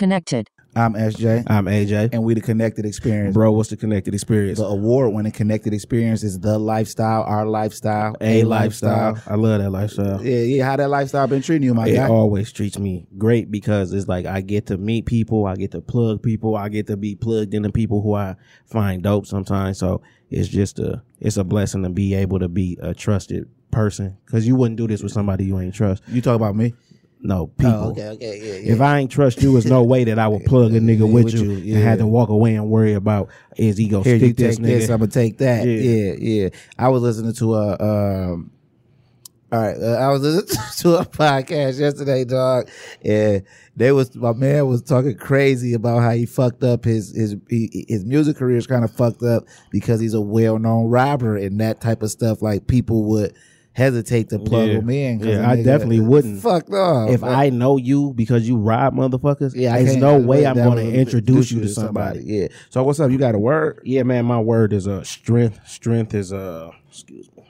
Connected. I'm SJ, I'm AJ. and we the Connected Experience. Bro, what's the connected experience? The award-winning Connected Experience is the lifestyle, our lifestyle, A lifestyle. I love that lifestyle. Yeah, yeah. How that lifestyle been treating you, my it guy? always treats me great because it's like I get to meet people, I get to plug people, I get to be plugged into people who I find dope sometimes. So it's just a it's a blessing to be able to be a trusted person because you wouldn't do this with somebody you ain't trust. You talk about me? No people. Oh, okay, okay, yeah, yeah. If I ain't trust you, there's no way that I would plug a nigga with, With you, you, and yeah. had to walk away and worry about is he gonna Here, stick this nigga? this, I'm gonna take that. Yeah. Yeah, yeah. I was listening to a. Um, all right, uh, I was listening to a podcast yesterday, dog, and they was my man was talking crazy about how he fucked up his his he, his music career is kind of fucked up because he's a well known robber and that type of stuff. Like people would hesitate to plug Yeah. him in. 'cause Yeah, I nigga definitely wouldn't. Fucked up. if I know you because you rob motherfuckers, yeah, there's no way I'm going to introduce you to somebody. Yeah. So what's up? You got a word? Yeah, man, my word is uh, strength. Strength is uh, excuse me.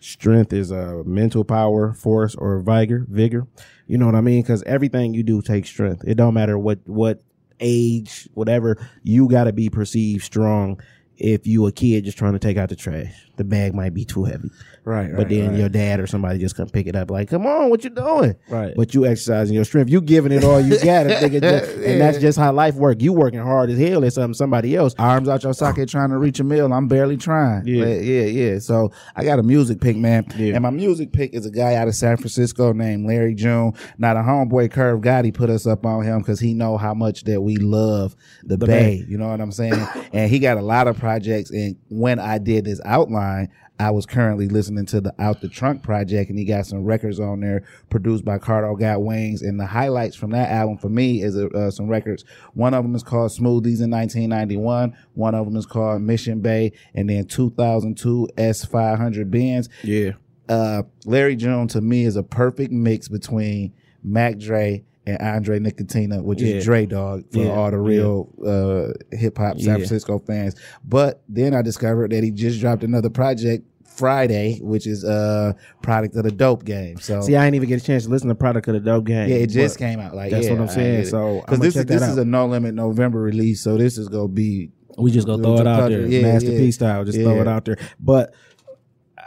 Strength is uh, mental power, force, or vigor. Vigor. You know what I mean? Because everything you do takes strength. It don't matter what what age, whatever. You got to be perceived strong. If you a kid just trying to take out the trash, the bag might be too heavy. Right. But then your dad or somebody just come pick it up, like, "Come on, what you doing?" Right. But you exercising your strength. You giving it all you got, just- and that's just how life work. You working hard as hell at something somebody else. arms out your socket trying to reach a meal. I'm barely trying. Yeah. yeah, yeah, yeah. So I got a music pick, man. Yeah. And my music pick is a guy out of San Francisco named Larry June. Now the homeboy Curve Gotti put us up on him because he know how much that we love the, The Bay. Bay. You know what I'm saying? and he got a lot of projects. And when I did this outline, I was currently listening to the Out the Trunk project, and he got some records on there produced by Cardo Got Wings. And the highlights from that album for me is uh, some records. One of them is called Smoothies in 1991. One of them is called Mission Bay, and then 2002 S500 Benz. Yeah. Uh, Larry June to me is a perfect mix between Mac Dre and Andre Nickatina, which Yeah. is Dre Dog for Yeah, all the real uh, hip hop San Yeah. Francisco fans. But then I discovered that he just dropped another project Friday, which is a product of the Dope Game. So See, I didn't even get a chance to listen to Product of the Dope Game. yeah, it just came out. Like That's yeah, what I'm saying. So because this is this is a No Limit November release, so this is gonna be we just gonna throw it out there, Yeah, masterpiece yeah. style. Just throw it out there. But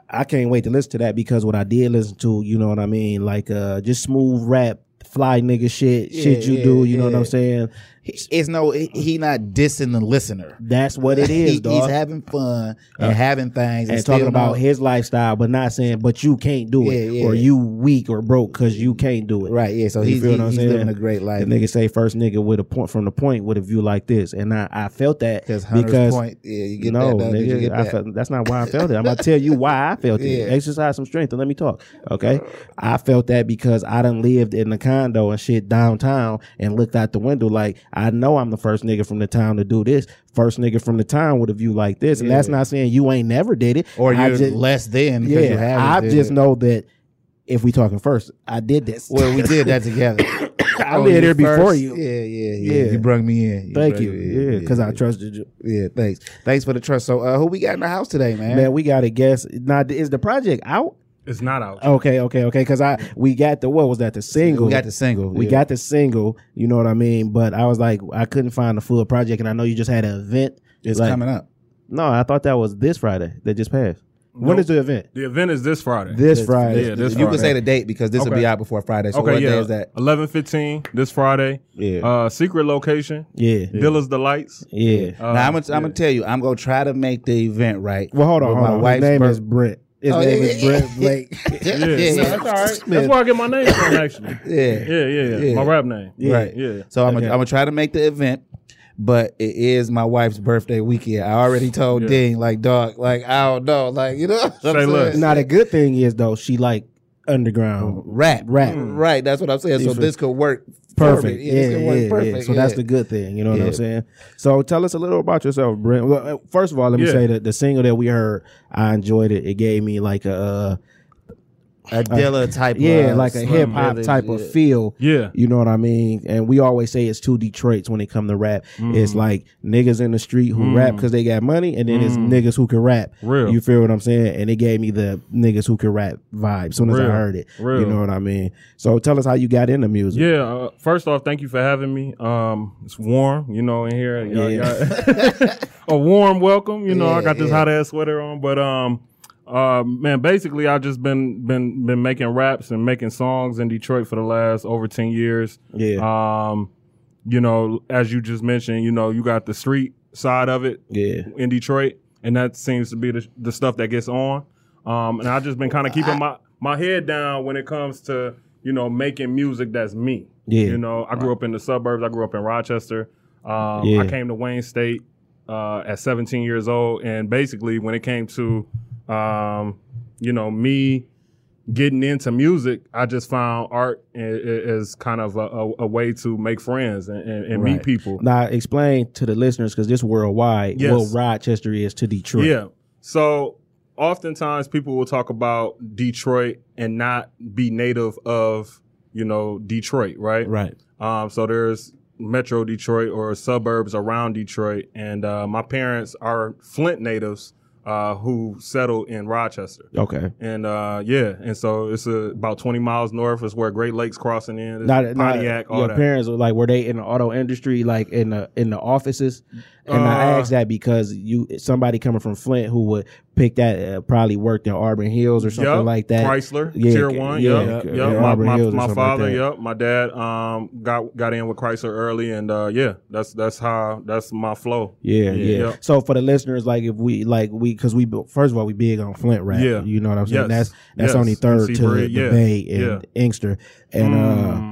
I can't wait to listen to that because what I did listen to, you know what I mean, like uh, just smooth rap, fly nigga shit, shit you yeah, do. You know what. I'm saying? It's no he he not dissing the listener. That's what it is, He- dog. He's having fun and uh, having things and still talking about his lifestyle, but not saying, but you can't do it, Yeah, yeah. or you weak or broke because you can't do it. right. Yeah, so You he's, feel he's, what I'm he's living a great life. The nigga say first nigga with a point from the point with a view like this, and I, I felt that Because point, yeah, you get no, that. Nigga, get I that? felt, that's not why I felt it. I'm gonna tell you why I felt Yeah. it. Exercise some strength and let me talk. Okay, I felt that because I done lived in the condo and shit downtown and looked out the window like I know I'm the first nigga from the town to do this. First nigga from the town with a view like this, and that's not saying you ain't never did it or I you're just- less than because you yeah. haven't. I just it. know that if we talking first, I did this. Well, we did that together. I Oh, lived you before you. Yeah, yeah, yeah. Yeah. You brought me in. Thank you. me Yeah, because I yeah. trusted you. Yeah, thanks. Thanks for the trust. So, uh, who we got in the house today, man? Man, we got a guest. Now, is the project out? It's not out. Okay, okay, okay. Because I we got the what was that the single? we got the single. we yeah. got the single. You know what I mean? But I was like, I couldn't find the full project, and I know you just had an event. It's like- coming up. No, I thought that was this Friday that just passed. When Nope. is the event? The event is this Friday. This Friday. Yeah, this you can say the date because this will be out before Friday. So okay, what yeah. day is that? Eleven fifteen this Friday. Yeah. Uh, secret location. Yeah. Villas Delights. Yeah. Uh, now I'm gonna, I'm yeah. gonna tell you, I'm gonna try to make the event right. Well, hold on, hold my on. His name birth- is Brent. His Oh, name yeah, is yeah, Brent Blake. Yeah, Yeah, no, yeah. that's all right. That's where I get my name from, actually. Yeah. Yeah, yeah, yeah. Yeah. My rap name. Yeah. Right. Yeah. So I'm gonna I'm gonna try to make the event, but it is my wife's birthday weekend. I already told Yeah. Dean, like, dog, like I don't know, like you know. What I'm Say less. saying? now the good thing is though, she like underground rap, rap. right? That's what I'm saying. So this could work Perfect. Yeah, Yeah, yeah, work yeah. perfect. So that's the good thing. You know what I'm saying? So tell us a little about yourself, Brent. Well, uh, first of all, let me Yeah. say that the single that we heard, I enjoyed it. It gave me like a, uh, a Dilla type. yeah, of like a hip hop type yeah. of feel. Yeah. You know what I mean? And we always say it's two Detroits when it come to rap. Mm. It's like niggas in the street who rap because they got money, and then it's niggas who can rap. Real. You feel what I'm saying? And it gave me the niggas who can rap vibe. As soon as Real. I heard it, Real. you know what I mean. So tell us how you got into music. Yeah. Uh, first off, thank you for having me. Um, it's warm, you know, in here. Y'all- Yeah. y'all- a warm welcome. You know, I got this yeah. hot ass sweater on, but um, uh, man, basically, I've just been been been making raps and making songs in Detroit for the last over ten years. Yeah. Um, you know, as you just mentioned, you know, you got the street side of it Yeah. in Detroit, and that seems to be the, the stuff that gets on. Um, and I've just been kind of keeping my my head down when it comes to you know making music that's me. Yeah. You know, I grew up in the suburbs. I grew up in Rochester. Um, Yeah. I came to Wayne State uh, at 17 years old, and basically when it came to um, you know me getting into music, I just found art is kind of a, a, a way to make friends and, and, and meet people. Now explain to the listeners because this worldwide Yes. what Rochester is to Detroit. Yeah. So oftentimes people will talk about Detroit and not be native of, you know, Detroit, right? Right. Um, so there's Metro Detroit or suburbs around Detroit, and uh, my parents are Flint natives uh, who settled in Rochester. Okay. And uh, yeah, and so it's uh, about 20 miles north. Is where Great Lakes crossing in. Not, not Pontiac, all your that. parents were like were they in the auto industry like in the in the offices? And I Uh, asked that because you somebody coming from Flint who would pick that uh, probably worked in Auburn Hills or something Yup, like that. Chrysler, Yeah, tier one. yeah, yep, yep. yeah, My, my, my something like father, yep. My dad um got got in with Chrysler early, and uh, yeah, that's that's how that's my flow. Yeah, yeah. Yeah. So for the listeners, like if we like we because we first of all we big on Flint rap. Yeah. you know what I'm saying. Yes. That's that's Yes. only third to Breed, the yeah. Bay and Yeah. Inkster, and uh Mm.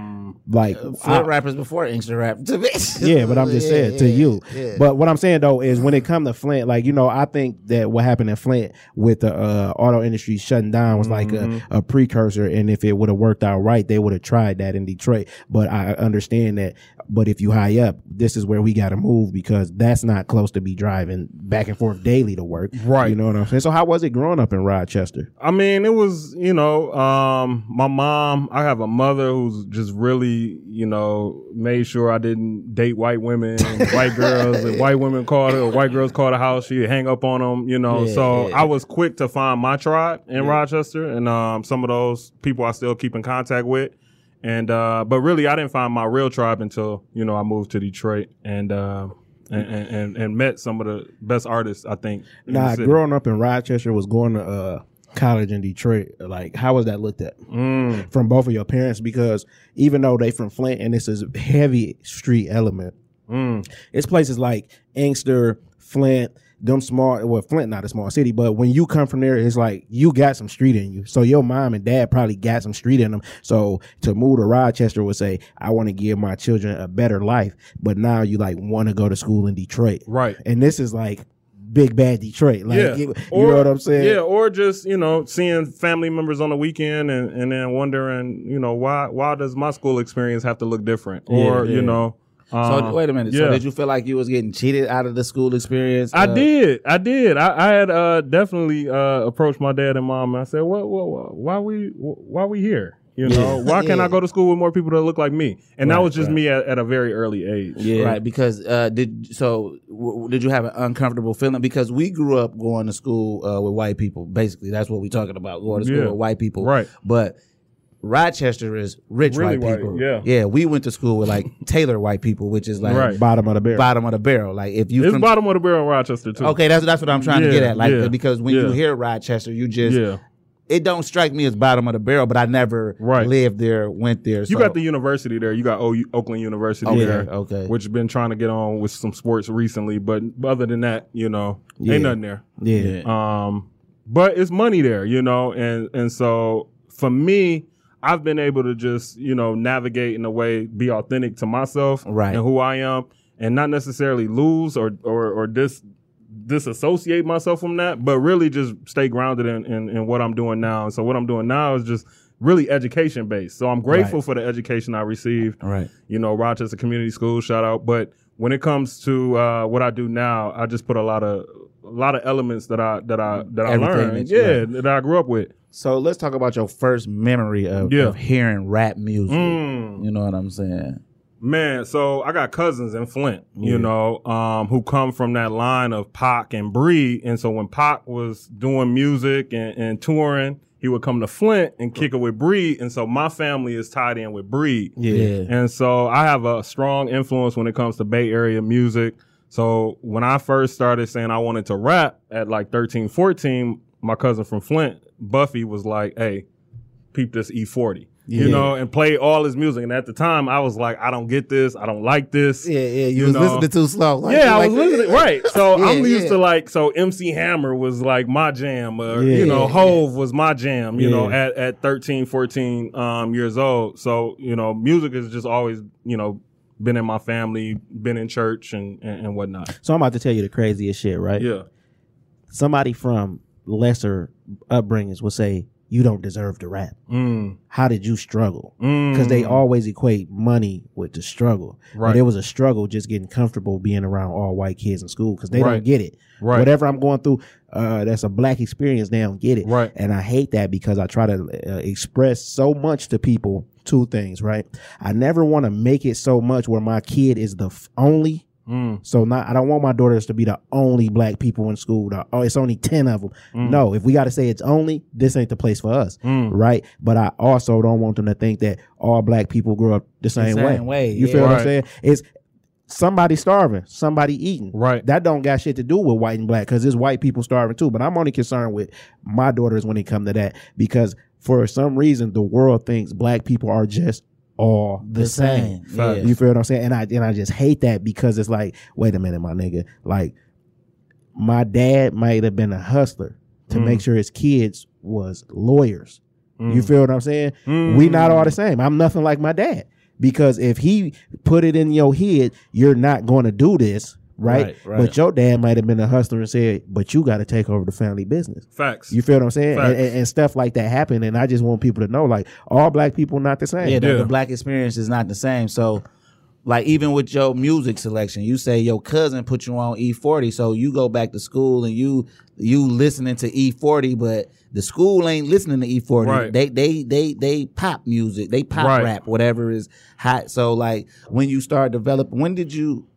Like Flint I- rappers before Inkster rap. to me. Yeah, but I'm just Yeah, saying to you. yeah. But what I'm saying though is when it come to Flint, like you know, I think that what happened in Flint with the uh, auto industry shutting down was like Mm-hmm. a, a precursor, and if it would have worked out right, they would have tried that in Detroit. But I understand that. But if you high up, this is where we got to move because that's not close to be driving back and forth daily to work. Right. You know what I'm saying? So how was it growing up in Rochester? I mean, it was, you know, um, my mom, I have a mother who's just really, you know, made sure I didn't date white women, white girls, and white women called her, or white girls called the house, she'd hang up on them, you know. Yeah, so yeah. I was quick to find my tribe in Rochester, and um, some of those people I still keep in contact with. And, uh, but really, I didn't find my real tribe until, you know, I moved to Detroit and, uh, and, and, and, met some of the best artists, I think. Nah, growing up in Rochester was going to uh, college in Detroit. Like, how was that looked at? Mm. from both of your parents because even though they from Flint and this is heavy street element, Mm. it's places like Inkster, Flint, them small. Well, Flint not a small city, but when you come from there, it's like you got some street in you. So your mom and dad probably got some street in them. So to move to Rochester would say, I want to give my children a better life, but now you like want to go to school in Detroit, Right. and this is like big bad Detroit. Like, yeah. you, you know what I'm saying? Yeah, or just, you know, seeing family members on the weekend and, and then wondering, you know, why why does my school experience have to look different? Or, Yeah, yeah. you know, So um, wait a minute. So did you feel like you was getting cheated out of the school experience? I Uh, did. I did. I, I had uh, definitely uh, approached my dad and mom and I said, "What? Why we? Why we here? You know, why can't Yeah. I go to school with more people that look like me?" And that was just right. me at, at a very early age. Yeah. Right, because uh, did so? W- did you have an uncomfortable feeling? Because we grew up going to school uh, with white people. Basically, that's what we're talking about. Going to school Yeah. with white people. Right. But Rochester is rich Really white white, people. yeah. yeah. We went to school with like Taylor white people, which is like Right. Bottom of the barrel. bottom of the barrel. Like if you It's from bottom of the barrel in Rochester too. okay, that's that's what I'm trying to get at. Like yeah, because when you hear Rochester, you just Yeah. it don't strike me as bottom of the barrel. But I never Right. lived there, went there. You got the university there. You got o- Oakland University Okay, there, okay. which has been trying to get on with some sports recently. But other than that, you know, Yeah. ain't nothing there. yeah. Um, but it's money there, you know, and and so for me, I've been able to just you know navigate in a way, be authentic to myself Right. and who I am, and not necessarily lose or or or dis disassociate myself from that, but really just stay grounded in, in in what I'm doing now. And so what I'm doing now is just really education based. So I'm grateful Right. for the education I received. Right. You know, Rochester Community School, shout out. But when it comes to uh, what I do now, I just put a lot of a lot of elements that I that I that I Everything learned, that yeah, right. that I grew up with. So let's talk about your first memory of, Yeah. of hearing rap music. Mm. You know what I'm saying? Man, so I got cousins in Flint, you know, um, who come from that line of Pac and Bree. And so when Pac was doing music and, and touring, he would come to Flint and kick it with Bree. And so my family is tied in with Bree. Yeah. And so I have a strong influence when it comes to Bay Area music. So when I first started saying I wanted to rap at like 13, 14, my cousin from Flint, Buffy, was like, hey, peep this E40. You know, and play all his music. And at the time, I was like, I don't get this. I don't like this. Yeah, yeah. You, You was know. listening too slow. Like, yeah, I like- was listening. Right. So Yeah, I'm used yeah. to like, so MC Hammer was like my jam, or, Yeah. you know, Yeah, Hove was my jam, you know, at, at 13, 14 um, years old. So, you know, music has just always, you know, been in my family, been in church and, and, and whatnot. So I'm about to tell you the craziest shit, right? Yeah. Somebody from lesser upbringings will say, "You don't deserve to rap. Mm. How did you struggle?" Mm. Because they always equate money with the struggle. Right. But it was a struggle just getting comfortable being around all white kids in school because they Right. don't get it. Right. Whatever I'm going through, uh, that's a black experience. They don't get it. Right. And I hate that because I try to uh, express so much to people two things, right? I never want to make it so much where my kid is the f- only. Mm. So not, I don't want my daughters to be the only black people in school. The, oh, it's only 10 of them. No, if we got to say it's only, this ain't the place for us. Mm. Right. But I also don't want them to think that all black people grow up the same, same way, You yeah. feel what I'm saying? It's somebody starving, somebody eating. Right. That don't got shit to do with white and black because there's white people starving too. But I'm only concerned with my daughters when it come to that because for some reason the world thinks black people are just all the, the same. same. Yeah. You feel what I'm saying? And I and I just hate that because it's like, wait a minute, my nigga. Like my dad might have been a hustler to Mm. make sure his kids was lawyers. Mm. You feel what I'm saying? Mm. We not all the same. I'm nothing like my dad. Because if he put it in your head, you're not going to do this, right? Right, right. But your dad might have been a hustler and said, "But you got to take over the family business." Facts. You feel what I'm saying? And, Facts. and, and stuff like that happen. And I just want people to know, like, all black people not the same. Yeah, the, Yeah. the black experience is not the same. So, like even with your music selection, you say your cousin put you on E40, so you go back to school and you you listening to E40, but the school ain't listening to E40. Right. They they they they pop music, they pop Right. rap, whatever is hot. So like when you start developing, when did you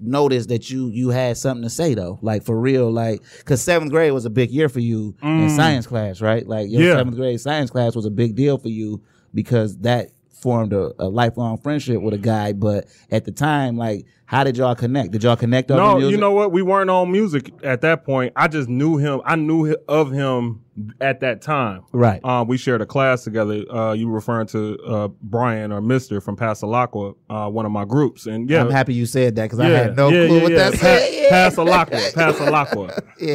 notice that you you had something to say though like for real like because seventh grade was a big year for you in science class right like your Mm. Yeah. seventh grade science class was a big deal for you because that formed a, a lifelong friendship with a guy but at the time like how did y'all connect did y'all connect over music? No, music? you know what? We weren't on music at that point. I just knew him. I knew of him at that time. Right. Um, we shared a class together. Uh, you referring to uh, Brian or Mister from Passalacqua, uh, one of my groups, and yeah, i'm happy you said that because i had no yeah, clue yeah, what yeah. that said yeah. Passalacqua, Passalacqua. Yeah.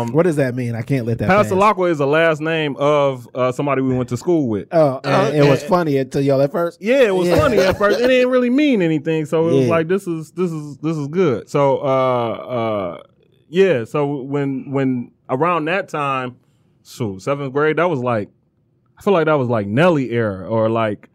Um, What does that mean? I can't let that. pass. Passalacqua is the last name of uh, somebody we went to school with. Oh, and it was funny until y'all at first. Yeah, it was Yeah. funny at first. It didn't really mean anything, so it was like this is this is this is good. So uh uh yeah, so when when around that time, so seventh grade, that was like I feel like that was like Nelly era or like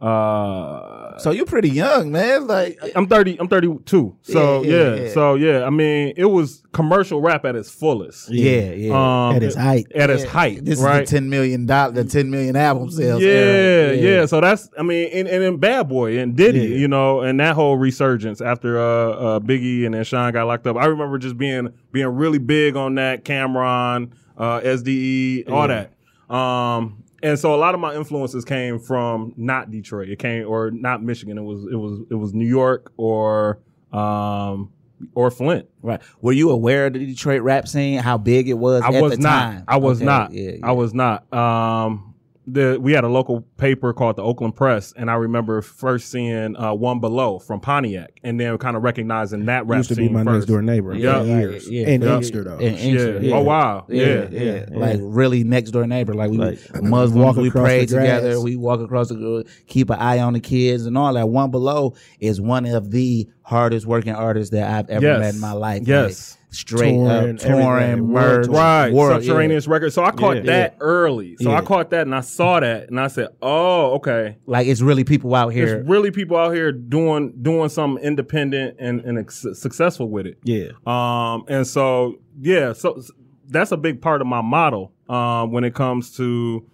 uh so you're pretty young man like I'm 30 I'm 32. So Yeah, yeah, yeah, yeah. so yeah, I mean, it was commercial rap at its fullest. yeah yeah Um At its height. At its height, this right? is the 10 million dollar the 10 million album sales yeah, era. yeah, So that's, I mean, and, and then Bad Boy and Diddy, Yeah. you know, and that whole resurgence after uh, uh, Biggie and then Sean got locked up. I remember just being being really big on that Cam'ron, uh, SDE, all that. Um, and so a lot of my influences came from not Detroit. It came or not Michigan. It was it was it was New York or um or Flint. Right. Were you aware of the Detroit rap scene? How big it was? I at was the not. Time? I was Okay, not. Yeah, yeah. I was not. Um, the we had a local paper called the Oakland Press, and I remember first seeing uh, One Be Lo from Pontiac, and then kind of recognizing that rap used to be my first. next door neighbor Yeah. for years. Yeah, and yeah. Inkster though. And Yeah. Inkster, yeah. Oh wow. Yeah, Yeah. yeah, yeah. like really next door neighbor. Like we Like, Muslims, walk we across pray together. We walk across the keep an eye on the kids and all that. One Be Lo is one of the hardest working artists that I've ever Yes. met in my life. Yes. Like, straight Touring, up everything. touring, World merch. Right, world, yeah. subterraneous record. So I caught Yeah. that early. So I caught that and I saw that and I said, "Oh, okay. Like it's really people out here. There's really people out here doing doing something independent and and ex- successful with it." Yeah. Um, and so yeah, so that's a big part of my model um, when it comes to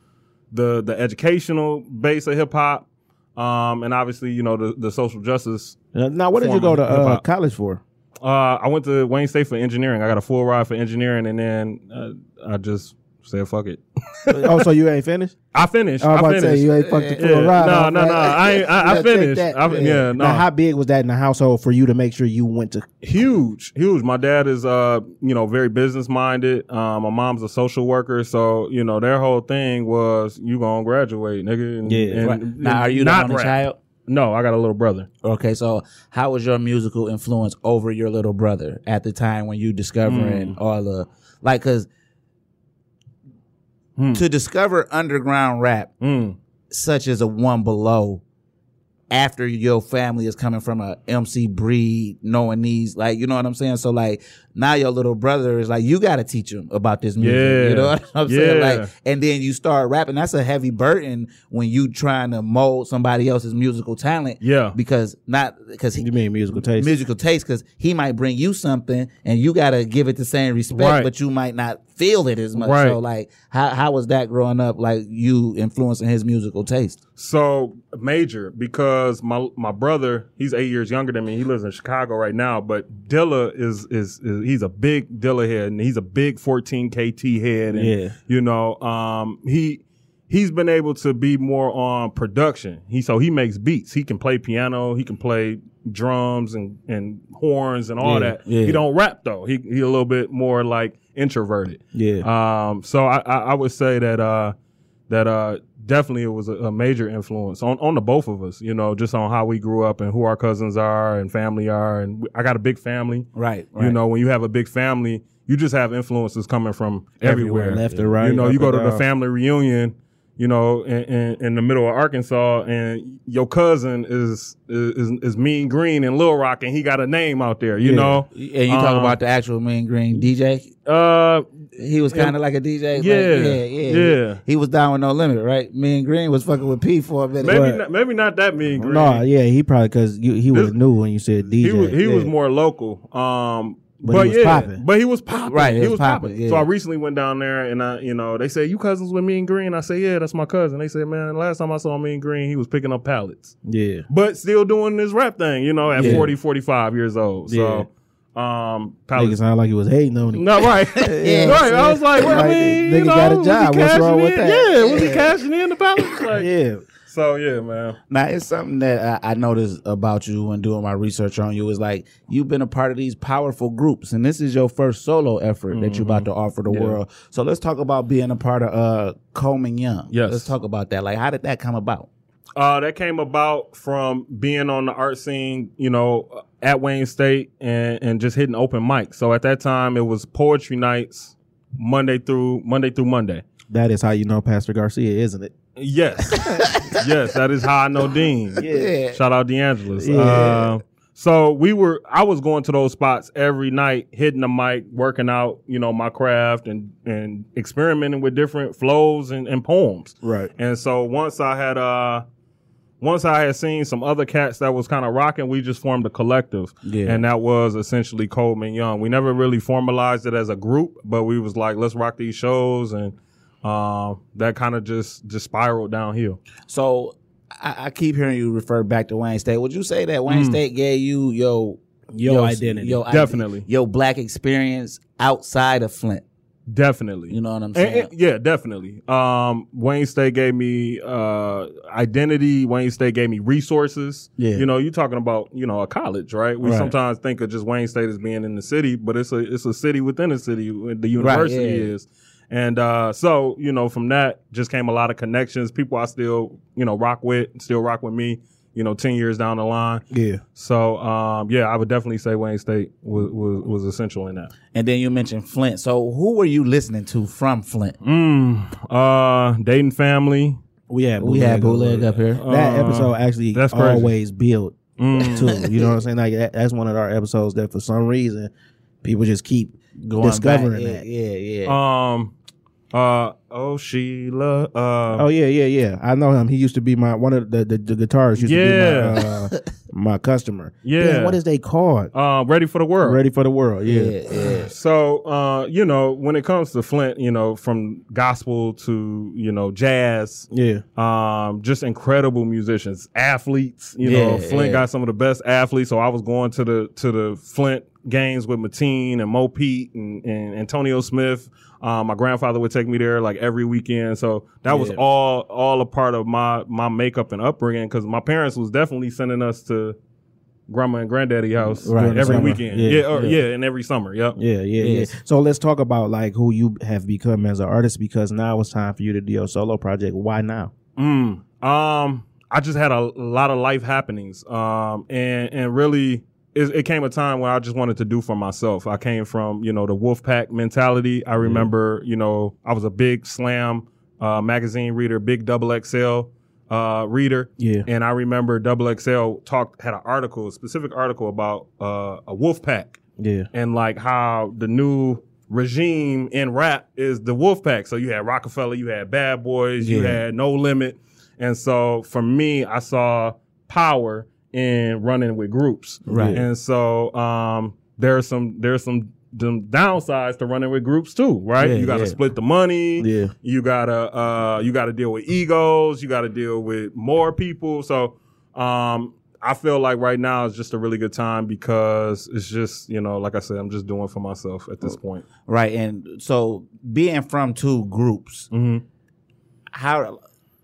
the the educational base of hip hop, um, and obviously you know the the social justice. Now, what did you go to uh, college for? Uh, I went to Wayne State for engineering. I got a full ride for engineering, and then uh, I just said fuck it. oh, so you ain't finished? I finished. I was I about to finished. say you ain't fucked the full Yeah. ride. No, no, no. I ain't- I- I finished. I- yeah, no. Now, how big was that in the household for you to make sure you went to? huge huge my dad is uh you know very business minded um my mom's a social worker so you know their whole thing was you gonna graduate nigga and, Yeah. and- Right. Now, are you the not only child? No i got a little brother Okay, so how was your musical influence over your little brother at the time when you discovering all the like? Because Hmm. to discover underground rap, mm. such as a One Be Lo, after your family is coming from a MC Breed, knowing these, like you know what I'm saying. So like now your little brother is like you got to teach him about this music. Yeah. You know what I'm saying? Like, and then you start rapping. That's a heavy burden when you trying to mold somebody else's musical talent. Yeah. because not because he You mean musical taste? musical taste because he might bring you something and you gotta give it the same respect, Right. but you might not feel it as much. Right. So like, how how was that growing up? Like you influencing his musical taste? So major because my my brother he's eight years younger than me. He lives in Chicago right now, but Dilla is is, is he's a big Dilla head and he's a big 14 KT head. And, Yeah. you know, um, he he's been able to be more on production. He so he makes beats. He can play piano. He can play drums and and horns and all Yeah, that. yeah. He don't rap though. He he a little bit more like introverted. Yeah. Um, so I, I, I would say that uh, that uh, definitely it was a, a major influence on, on the both of us. You know, just on how we grew up and who our cousins are and family are. And we, I got a big family. Right. You know, when you have a big family, you just have influences coming from everywhere, Everywhere, left and right, You know, you go to the family reunion. You know, in, in, in the middle of Arkansas, and your cousin is is is Mean Green in Little Rock, and he got a name out there. You know, And you talk Um, about the actual Mean Green DJ. uh, He was kind of like a DJ. like, Yeah, yeah, yeah, yeah. He, he was down with no limit, right? Mean Green was fucking with P for a minute. maybe not, maybe not that Mean Green. no, yeah, he probably because he was This- new when you said DJ. he was he was more local. Um, But but, he was yeah, popping. but he was popping. Right, he was popping, yeah. So I recently went down there and I, you know, they said you cousins with Mean Green. I say yeah, that's my cousin. They said man, last time I saw Mean Green, he was picking up pallets, Yeah. but still doing this rap thing. You know, at Yeah. 40, 45 years old. So, um, pallets. sound like he was hating on him. No, right, Yeah, right. I was like, well, I mean, nigga you know, got a job. What's wrong with that? Yeah, was he cashing in the pallets? Like, Yeah. So yeah, man. Now it's something that I, I noticed about you when doing my research on you is like you've been a part of these powerful groups, and this is your first solo effort that you're about to offer the world. So let's talk about being a part of uh Coleman Young. Yes. let's talk about that. Like, how did that come about? Uh, that came about from being on the art scene, you know, at Wayne State and, and just hitting open mics. So at that time, it was poetry nights, Monday through Monday through Monday. That is how you know Pastor Garcia, isn't it? Yes, yes, that is how I know Dean. Yeah. Shout out DeAngelis. Yeah. Uh, so we were, I was going to those spots every night, hitting the mic, working out, you know, my craft and and experimenting with different flows and, and poems. Right. And so once I had uh once I had seen some other cats that was kind of rocking, we just formed a collective. Yeah. And that was essentially Coleman Young. We never really formalized it as a group, but we was like, let's rock these shows and um that kind of just just spiraled downhill. So I, I keep hearing you refer back to Wayne State. Would you say that Wayne Mm. State gave you your Your identity. your ide- Definitely. your black experience outside of Flint? Definitely. You know what I'm saying? and- yeah, definitely. Um, Wayne State gave me uh, identity. Wayne State gave me resources. Yeah. You know, you're talking about you know a college, right? We Right. sometimes think of just Wayne State as being in the city, but it's a it's a city within a city. The university yeah. is. And uh, so, you know, from that just came a lot of connections. People I still, you know, rock with, still rock with me. You know, ten years down the line. Yeah. So, um, yeah, I would definitely say Wayne State was was, was essential in that. And then you mentioned Flint. So who were you listening to from Flint? Mm, uh, Dayton family. We had We had bootleg bootleg up here. That Uh, episode actually that's crazy. always built Mm. too. You know what I'm saying? Like that, that's one of our episodes that for some reason people just keep Going discovering back, that. Yeah, yeah. yeah. Um, uh, oh Sheila. Uh, Oh yeah, yeah, yeah. I know him. He used to be my one of the the, the guitars used Yeah. to be my, uh, my customer. Yeah. Damn, what is they called? uh, ready for the world. Ready for the world. Yeah. yeah, yeah. So, uh, you know, when it comes to Flint, you know, from gospel to you know jazz, Yeah. um, just incredible musicians, athletes. You know, Flint yeah. got some of the best athletes. So I was going to the to the Flint games with Mateen and Mo Pete and, and Antonio Smith. Um, my grandfather would take me there like every weekend. So that was all all a part of my my makeup and upbringing because my parents was definitely sending us to grandma and granddaddy house Right, every summer. weekend. Yeah, Yeah, or, yeah. yeah, and every summer. Yep. Yeah, yeah, yeah. So let's talk about like who you have become as an artist because now it's time for you to do your solo project. Why now? Mm, um, I just had a, lot of life happenings. Um, and and really, it, it came a time where I just wanted to do for myself. I came from you know the Wolfpack mentality. I remember you know I was a big Slam uh, magazine reader, big Double XL uh, reader. Yeah. And I remember Double XL talked had an article, a specific article about uh, a Wolfpack Yeah. and like how the new regime in rap is the Wolfpack. So you had Rockefeller, you had Bad Boys, you had No Limit, and so for me, I saw power in running with groups. Right. And so um, there's some there's some them downsides to running with groups too, right? Yeah, you got to yeah. split the money. Yeah. You gotta uh, you gotta deal with egos. You gotta deal with more people. So um, I feel like right now is just a really good time because it's just you know, like I said, I'm just doing for myself at this point. Right. And so being from two groups, Mm-hmm. how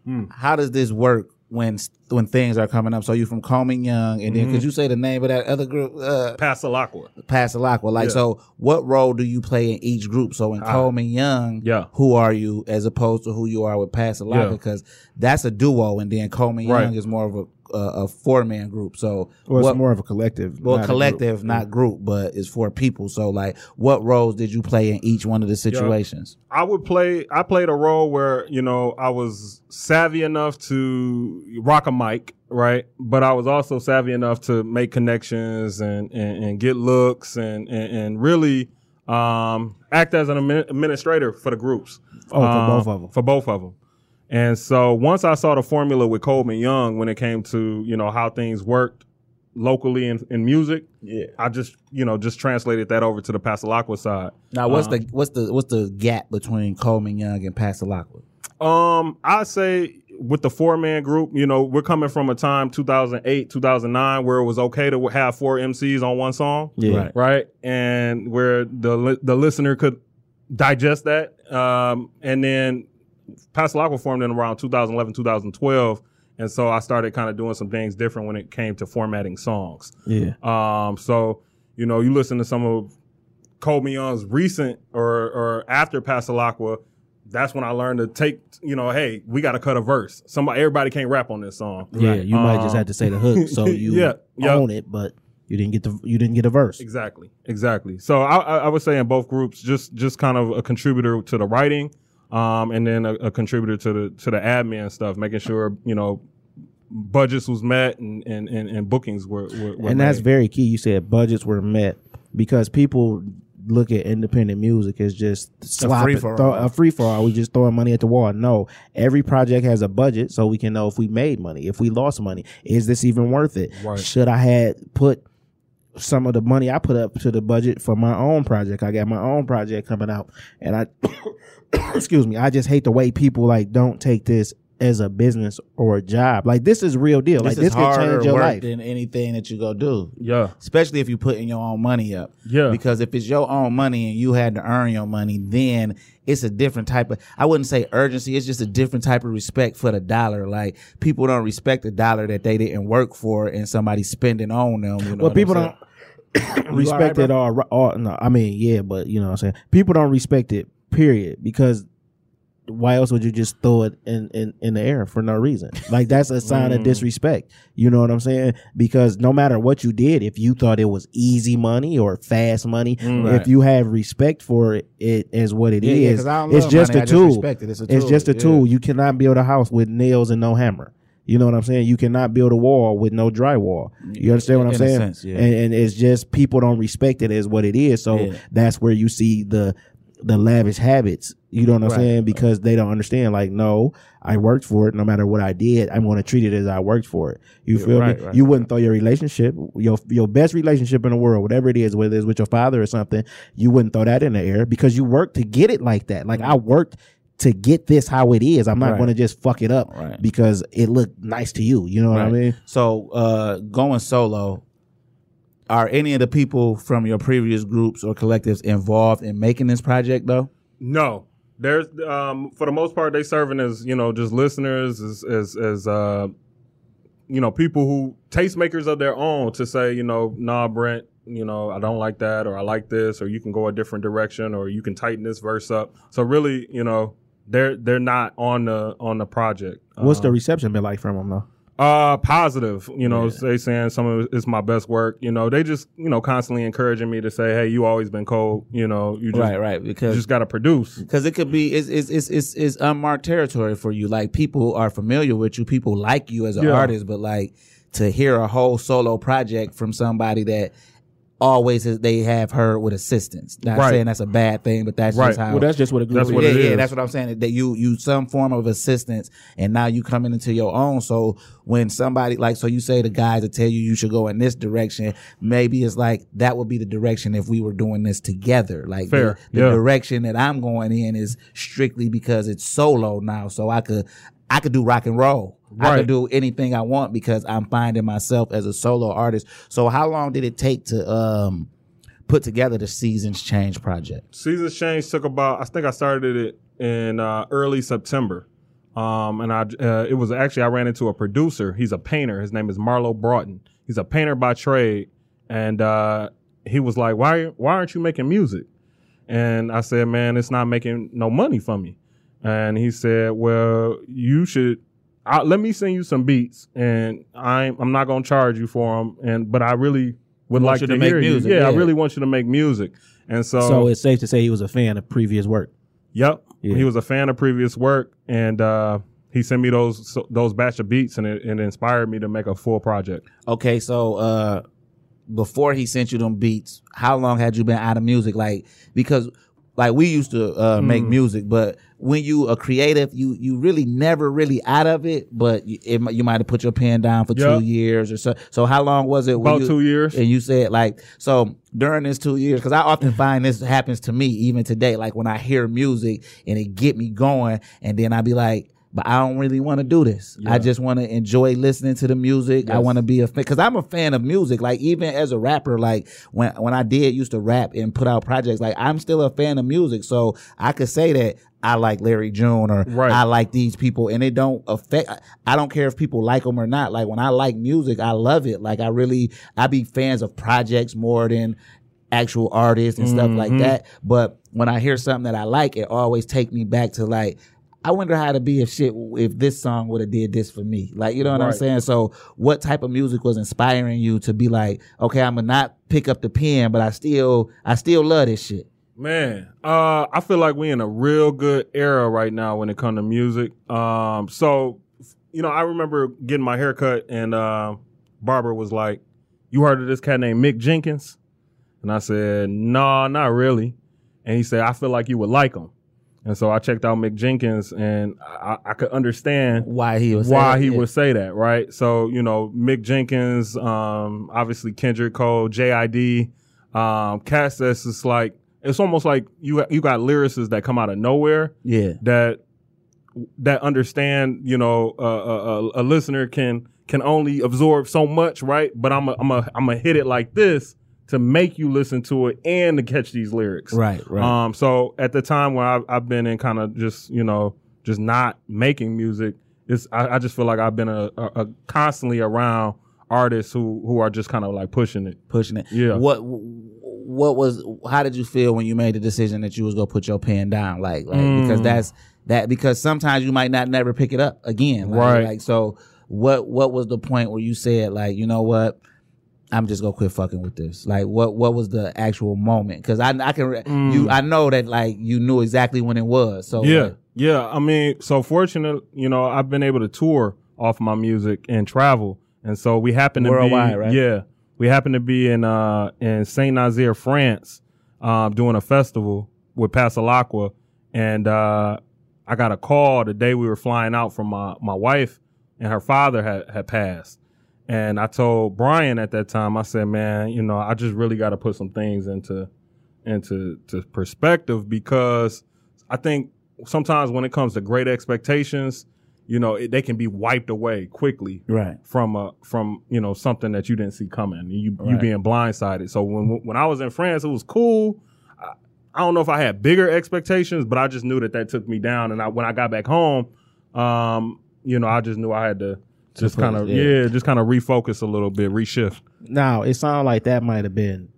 Hmm. how does this work when when things are coming up? So you from Coleman Young, and then Mhm. could you say the name of that other group? Uh, Passalacqua. Passalacqua. Like, Yeah. so what role do you play in each group? So in Ah. Coleman Young, Yeah. who are you as opposed to who you are with Passalacqua? Yeah. Because that's a duo, and then Coleman Right. Young is more of a a, a four man group. So Well, it's what- more of a collective. well, not collective, group. not group, but it's for people. So like, what roles did you play in each one of the situations? I would play. I played a role where you know I was savvy enough to rock a mic, right? But I was also savvy enough to make connections and and, and get looks and and, and really um, act as an administrator for the groups. Oh, for Um, both of them. For both of them. And so once I saw the formula with Coleman Young when it came to you know how things worked locally in, in music, Yeah. I just you know just translated that over to the Passalacqua side. Now, what's Uh, the what's the what's the gap between Coleman Young and Passalacqua? Um, I say with the four man group, you know, we're coming from a time 2008, 2009 where it was okay to have four MCs on one song, Yeah. Right. right? And where the the listener could digest that. Um, and then Passalacqua formed in around 2011, 2012. And so I started kind of doing some things different when it came to formatting songs. Yeah. Um, so you know, you listen to some of Coleman Young's recent or or after Passalacqua, that's when I learned to take, you know, hey, we got to cut a verse. Somebody, everybody can't rap on this song. Yeah. You might just Um, have to say the hook so you Yeah, own it, but you didn't get the you didn't get a verse. Exactly, exactly. So I, I, I would say in both groups, just just kind of a contributor to the writing, um, and then a, a contributor to the to the admin stuff, making sure you know budgets was met and and, and, and bookings were, were, were and that's made. very key. You said budgets were met because people look at independent music as just sloppy, free-for-all. a free for all. We just throwing money at the wall. No, every project has a budget, so we can know if we made money, if we lost money. Is this even worth it? Right. Should I had put some of the money I put up to the budget for my own project? I got my own project coming out, and I excuse me. I just hate the way people like don't take this as a business or a job. Like this is real deal. like this this can change your work life. than anything that you go do. yeah, Especially if you putting your own money up. Yeah. Because if it's your own money and you had to earn your money, then it's a different type of I wouldn't say urgency, it's just a different type of respect for the dollar. Like people don't respect the dollar that they didn't work for and somebody spending on them. You know well, people don't respect it all, all. Uh, uh, no, I mean, yeah, but you know what I'm saying. People don't respect it. Period. Because why else would you just throw it in, in, in the air for no reason? Like that's a sign of mm. disrespect. You know what I'm saying? Because no matter what you did, if you thought it was easy money or fast money, mm, Right. if you have respect for it, it as what it Yeah, yeah, is, don't it's just money, a I just tool. it. It's a It's just a yeah. tool. You cannot build a house with nails and no hammer. You know what I'm saying? You cannot build a wall with no drywall. You understand what I'm In saying? sense, yeah. and, and it's just people don't respect it as what it is. So Yeah. that's where you see the the lavish habits. You know what I'm Right. saying? Because they don't understand. Like, no, I worked for it. No matter what I did, I'm going to treat it as I worked for it. You feel right, me? right, you wouldn't throw your relationship, your your best relationship in the world, whatever it is, whether it's with your father or something, you wouldn't throw that in the air because you worked to get it like that. Like mm. I worked to get this how it is. I'm not Right. going to just fuck it up Right. because it looked nice to you. You know what I mean? So uh going solo, are any of the people from your previous groups or collectives involved in making this project though? No, there's um for the most part they serving as you know just listeners as as as uh you know people who tastemakers of their own to say you know nah Brent you know I don't like that or I like this or you can go a different direction or you can tighten this verse up. So really you know they're they're not on the on the project. What's the Um, reception been like from them though? uh, positive. You know, they saying some of it's my best work. You know, they just you know constantly encouraging me to say, hey, you always been cold. You know, you just right, right. you Because just got to produce. because it could be it's, it's it's it's it's unmarked territory for you. Like people are familiar with you, people like you as an Yeah. artist, but like to hear a whole solo project from somebody that always they have her with assistance. Not Right. saying that's a bad thing, but that's Right. just how. Well, that's just what a group That's is. what yeah, it yeah, is. that's what I'm saying. That you you some form of assistance, and now you coming into your own. So when somebody like, so you say the guys that tell you you should go in this direction, maybe it's like that would be the direction if we were doing this together. Like the- the, yeah. direction that I'm going in is strictly because it's solo now, so I could I could do rock and roll. I can do anything I want because I'm finding myself as a solo artist. So how long did it take to um put together the Seasons Change project? Seasons Change took about I think I started it in uh, early September. Um, and I uh, it was actually I ran into a producer. He's a painter. His name is Marlo Broughton. He's a painter by trade, and uh, he was like, "Why why aren't you making music?" And I said, "Man, it's not making no money for me." And he said, "Well, you should." I, let me send you some beats, and I'm I'm not gonna charge you for them, and but I really would Want like you to, to make hear music, you. Yeah, I really want you to make music, and so So it's safe to say he was a fan of previous work. Yep. Yeah. He was a fan of previous work and uh, he sent me those so, those batch of beats and it, and it inspired me to make a full project. Okay, so uh before he sent you them beats, how long had you been out of music? Like because like we used to uh make Mm. music, but when you a creative, you you really never really out of it, but you, it, might- you might have put your pen down for Yeah. two years or so. So how long was it? About you- two years. And you said like so during this two years, because I often find this happens to me even today. Like when I hear music and it get me going, and then I be like, but I don't really want to do this. I just want to enjoy listening to the music. I want to be a fan because I'm a fan of music. Like even as a rapper, like when when I did used to rap and put out projects, like I'm still a fan of music. So I could say that. I like Larry June or Right. I like these people and it don't affect I- I don't care if people like them or not. Like when I like music, I love it. Like I really I be fans of projects more than actual artists and stuff like mm-hmm. that. But when I hear something that I like, it always take me back to like I wonder how to be if shit if this song would have did this for me. Like you know what I'm saying? So what type of music was inspiring you to be like, okay, I'm gonna not pick up the pen, but I still I still love this shit. Man, uh, I feel like we in a real good era right now when it comes to music. Um, so, you know, I remember getting my hair cut and uh, barber was like, "You heard of this cat named Mick Jenkins?" And I said, "No, not really." And he said, "I feel like you would like him." And so I checked out Mick Jenkins, and I, I could understand Why he was why he yeah. would say that, right? So you know, Mick Jenkins, um, obviously Kendrick Cole, JID, um, that's just like it's almost like you you got lyricists that come out of nowhere Yeah. that that understand. You know, uh, a, a, a listener can can only absorb so much, right? But I'm a, I'm a, I'm gonna hit it like this to make you listen to it and to catch these lyrics, Right, right. um, so at the time where I've, I've been in kind of just you know just not making music, it's I, I just feel like I've been a, a, a constantly around artists who who are just kind of like pushing it. pushing it. Yeah. What what was how did you feel when you made the decision that you was gonna put your pen down? Like like because Mm. that's that because sometimes you might not never pick it up again. Like, Right. Like so what what was the point where you said like, you know what? I'm just gonna quit fucking with this. Like, what what was the actual moment? Because I I can re- you I know that like you knew exactly when it was. So Mm. yeah, like, yeah. I mean, so fortunate, you know, I've been able to tour off my music and travel. And so we happened to Worldwide, be right? yeah, we happened to be in uh in Saint Nazaire, France, um, doing a festival with Passalacqua, and uh, I got a call the day we were flying out from my my wife and her father had had passed. And I told Brian at that time, I said, man, you know, I just really got to put some things into into to perspective because I think sometimes when it comes to great expectations, you know, it, they can be wiped away quickly Right. from a from you know something that you didn't see coming. You you Right. being blindsided. So when when I was in France, it was cool. I, I don't know if I had bigger expectations, but I just knew that that took me down. And I, when I got back home, um, you know, I just knew I had to just kind of yeah. yeah. just kind of refocus a little bit, reshift. Now it sounded like that might have been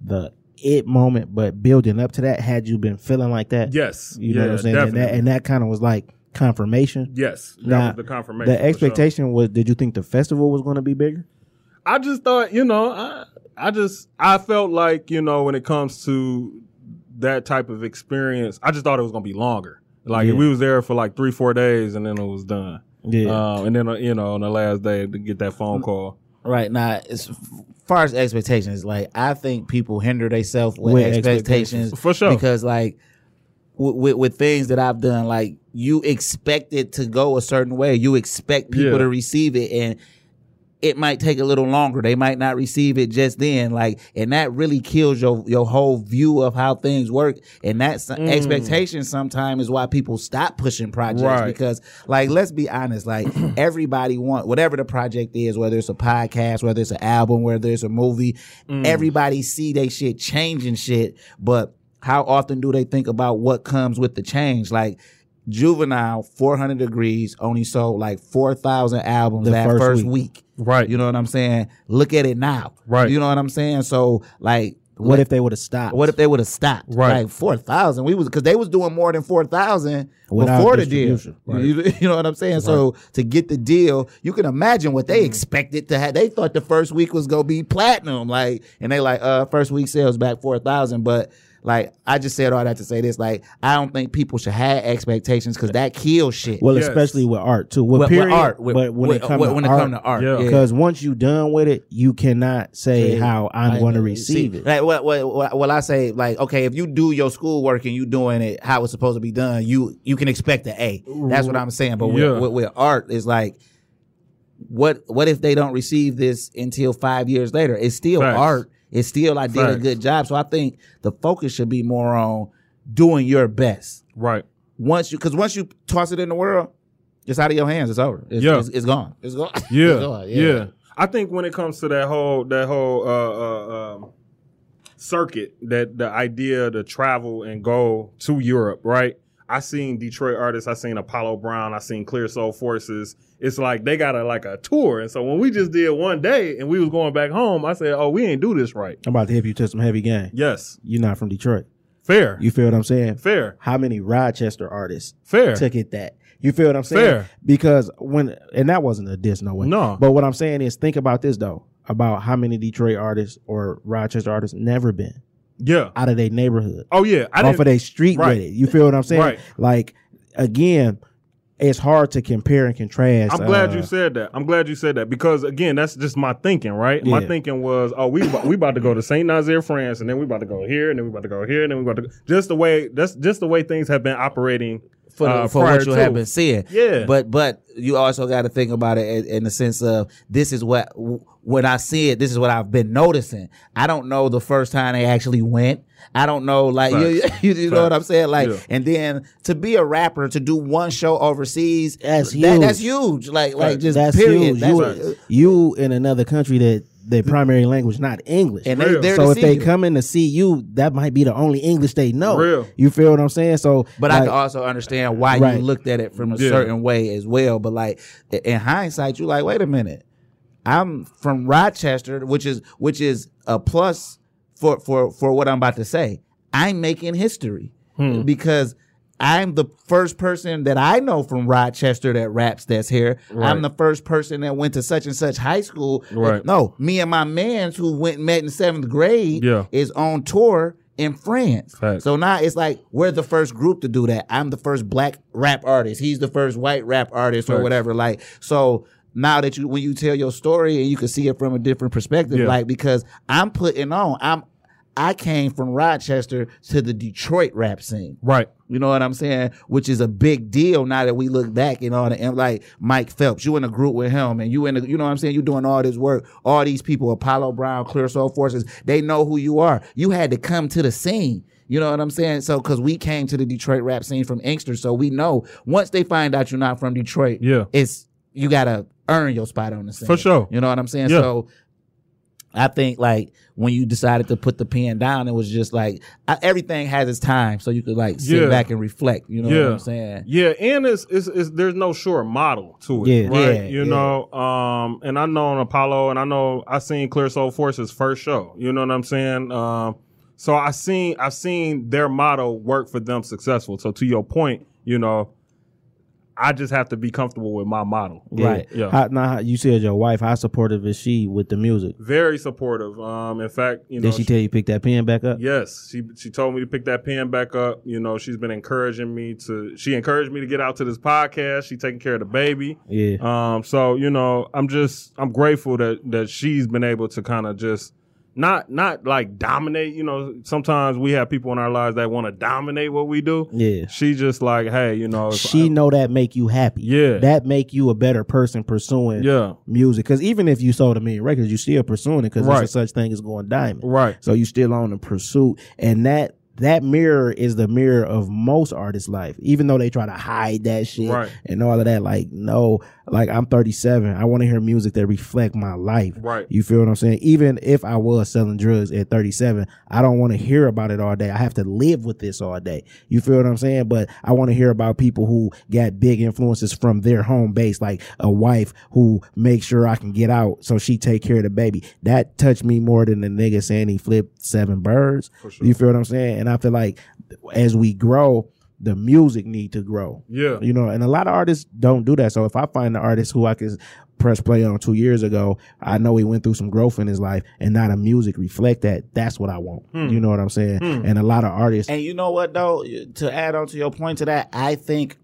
the it moment, but building up to that, had you been feeling like that, Yes, you know yeah, what I'm saying, and that, and that kind of was like confirmation. yes, that Now, was the confirmation. The for sure. expectation was, did you think the festival was going to be bigger? I just thought, you know, I, I just I felt like, you know, when it comes to that type of experience, I just thought it was gonna be longer. Like Yeah. we was there for like three, four days, and then it was done. Yeah. Um, and then uh, you know, on the last day to get that phone call. Right now, as far as expectations, like I think people hinder themselves with, With expectations, expectations. For sure. because like with, with with things that I've done, like you expect it to go a certain way, you expect people Yeah. to receive it, and it might take a little longer. They might not receive it just then, like, and that really kills your your whole view of how things work. And that s mm. expectation sometimes is why people stop pushing projects Right. because, like, let's be honest, like everybody want whatever the project is, whether it's a podcast, whether it's an album, whether it's a movie, mm. everybody see they shit changing shit, but how often do they think about what comes with the change? Like Juvenile, 400 Degreez only sold like 4,000 albums The that first first, week. week. Right. You know what I'm saying? Look at it now. Right. You know what I'm saying? So like, What if they would have stopped? what if they would have stopped? Right. Like four thousand. We was because they was doing more than four thousand Without before the deal. Right. You, you know what I'm saying? So to get the deal, you can imagine what Mm-hmm. they expected to have. They thought the first week was gonna be platinum, like, and they like, uh, first week sales back four thousand, but. Like I just said all that to say this, like I don't think people should have expectations because that kills shit. Well, Yes. especially with art too. With, With- with art, with- but when with- it comes when- to it art, come to art, Yeah. yeah. because once you're done with it, you cannot say how I'm going to see, receive it. Like what, what, what, well, I say like, okay, if you do your schoolwork and you doing it how it's supposed to be done, you you can expect an A. That's what I'm saying. But Yeah. with, with, with art, is like, what what if they don't receive this until five years later? It's still Facts. art. It's still I did a good job. So I think the focus should be more on doing your best. Right. Once you, because once you toss it in the world, it's out of your hands. It's over. It's, Yeah. it's, it's gone. It's gone. Yeah, It's gone. yeah. I think when it comes to that whole that whole uh, uh, um, circuit, that the idea to travel and go to Europe, right? I seen Detroit artists, I seen Apollo Brown, I seen Clear Soul Forces. It's like they got a like a tour, and so when we just did one day and we was going back home, I said, "Oh, we ain't do this right." I'm about to hit you to some heavy game. Yes, You're not from Detroit. fair, You feel what I'm saying? fair, How many Rochester artists fair. took it that? You feel what I'm saying? Fair. Because when and that wasn't a diss, no way. No. But what I'm saying is, think about this though, about how many Detroit artists or Rochester artists never been Yeah. out of their neighborhood, Oh yeah. I off of their street Right. with it. You feel what I'm saying? Right. Like again, it's hard to compare and contrast. I'm glad uh, you said that. I'm glad you said that because again, that's just my thinking, right? My thinking was, oh, we we about to go to Saint Nazaire, France, and then we about to go here, and then we about to go here, and then we about to go. just the way that's just the way things have been operating for, the, uh, for what you to. have been seeing. Yeah. But but you also got to think about it in, in the sense of this is what when I see it, this is what I've been noticing. I don't know the first time they actually went. I don't know, like you, Facts. you, you know what I'm saying, like, Yeah. and then to be a rapper to do one show overseas, That's that- that's huge. huge. Like, like just That's period. huge. That's You, you in another country that their primary language not English. and they, Real. they're so to if see they you. come in to see you, that might be the only English they know. Real. You feel what I'm saying? So, But I can also understand why Right. you looked at it from a Yeah. certain way as well. But like in hindsight, you like, wait a minute. I'm from Rochester, which is which is a plus for for for what I'm about to say. I'm making history Hmm. because I'm the first person that I know from Rochester that raps that's here. Right. I'm the first person that went to such and such high school. Right. No, me and my mans who went and met in seventh grade Yeah. is on tour in France. So now it's like we're the first group to do that. I'm the first black rap artist. He's the first white rap artist or whatever. Like so now that you when you tell your story and you can see it from a different perspective, Yeah. like because I'm putting on, I'm I came from Rochester to the Detroit rap scene. Right. You know what I'm saying? Which is a big deal now that we look back and all the and like Mike Phelps, you in a group with him and you in the, you know what I'm saying? You doing all this work. All these people, Apollo Brown, Clear Soul Forces, they know who you are. You had to come to the scene. You know what I'm saying? So, cause we came to the Detroit rap scene from Inkster, so we know once they find out you're not from Detroit, Yeah. it's you gotta earn your spot on the scene. For sure. You know what I'm saying? Yeah. So I think like when you decided to put the pen down, it was just like I, everything has its time, so you could like sit Yeah. back and reflect. You know yeah. what I'm saying? Yeah, and it's, it's, it's there's no sure model to it. Yeah. Right. Yeah, you know, um, and I know on Apollo and I know I seen Clear Soul Force's first show. You know what I'm saying? Um, so I seen I've seen their model work for them successful. So to your point, you know, I just have to be comfortable with my model. Right. Yeah. How, now, you said your wife. How supportive is she with the music? Very supportive. Um, in fact, you know, Did she tell you pick that pen back up? Yes, she she told me to pick that pen back up. You know, she's been encouraging me to. She encouraged me to get out to this podcast. She taking care of the baby. Yeah. Um. So you know, I'm just I'm grateful that that she's been able to kind of just not not like dominate. You know, sometimes we have people in our lives that want to dominate what we do. Yeah. She just like, hey, you know, She I- know that make you happy. Yeah. That make you a better person pursuing yeah, music. Because even if you sold a million records, you still pursuing it because Right. there's a such thing as going diamond. right. So you still on the pursuit, and that that mirror is the mirror of most artists' life. Even though they try to hide that shit Right. and all of that, like no, like I'm 37, I want to hear music that reflect my life. Right. You feel what I'm saying? Even if I was selling drugs at 37, I don't want to hear about it all day. I have to live with this all day. You feel what I'm saying? But I want to hear about people who got big influences from their home base, like a wife who makes sure I can get out so she take care of the baby. That touched me more than the nigga saying he flipped seven birds. sure. You feel what I'm saying? And I feel like as we grow, the music need to grow. Yeah. You know, and a lot of artists don't do that. So if I find an artist who I can press play on two years ago, I know he went through some growth in his life and now the music reflect that. That's what I want. Hmm. You know what I'm saying? And a lot of artists And you know what though? To add on to your point to that, I think,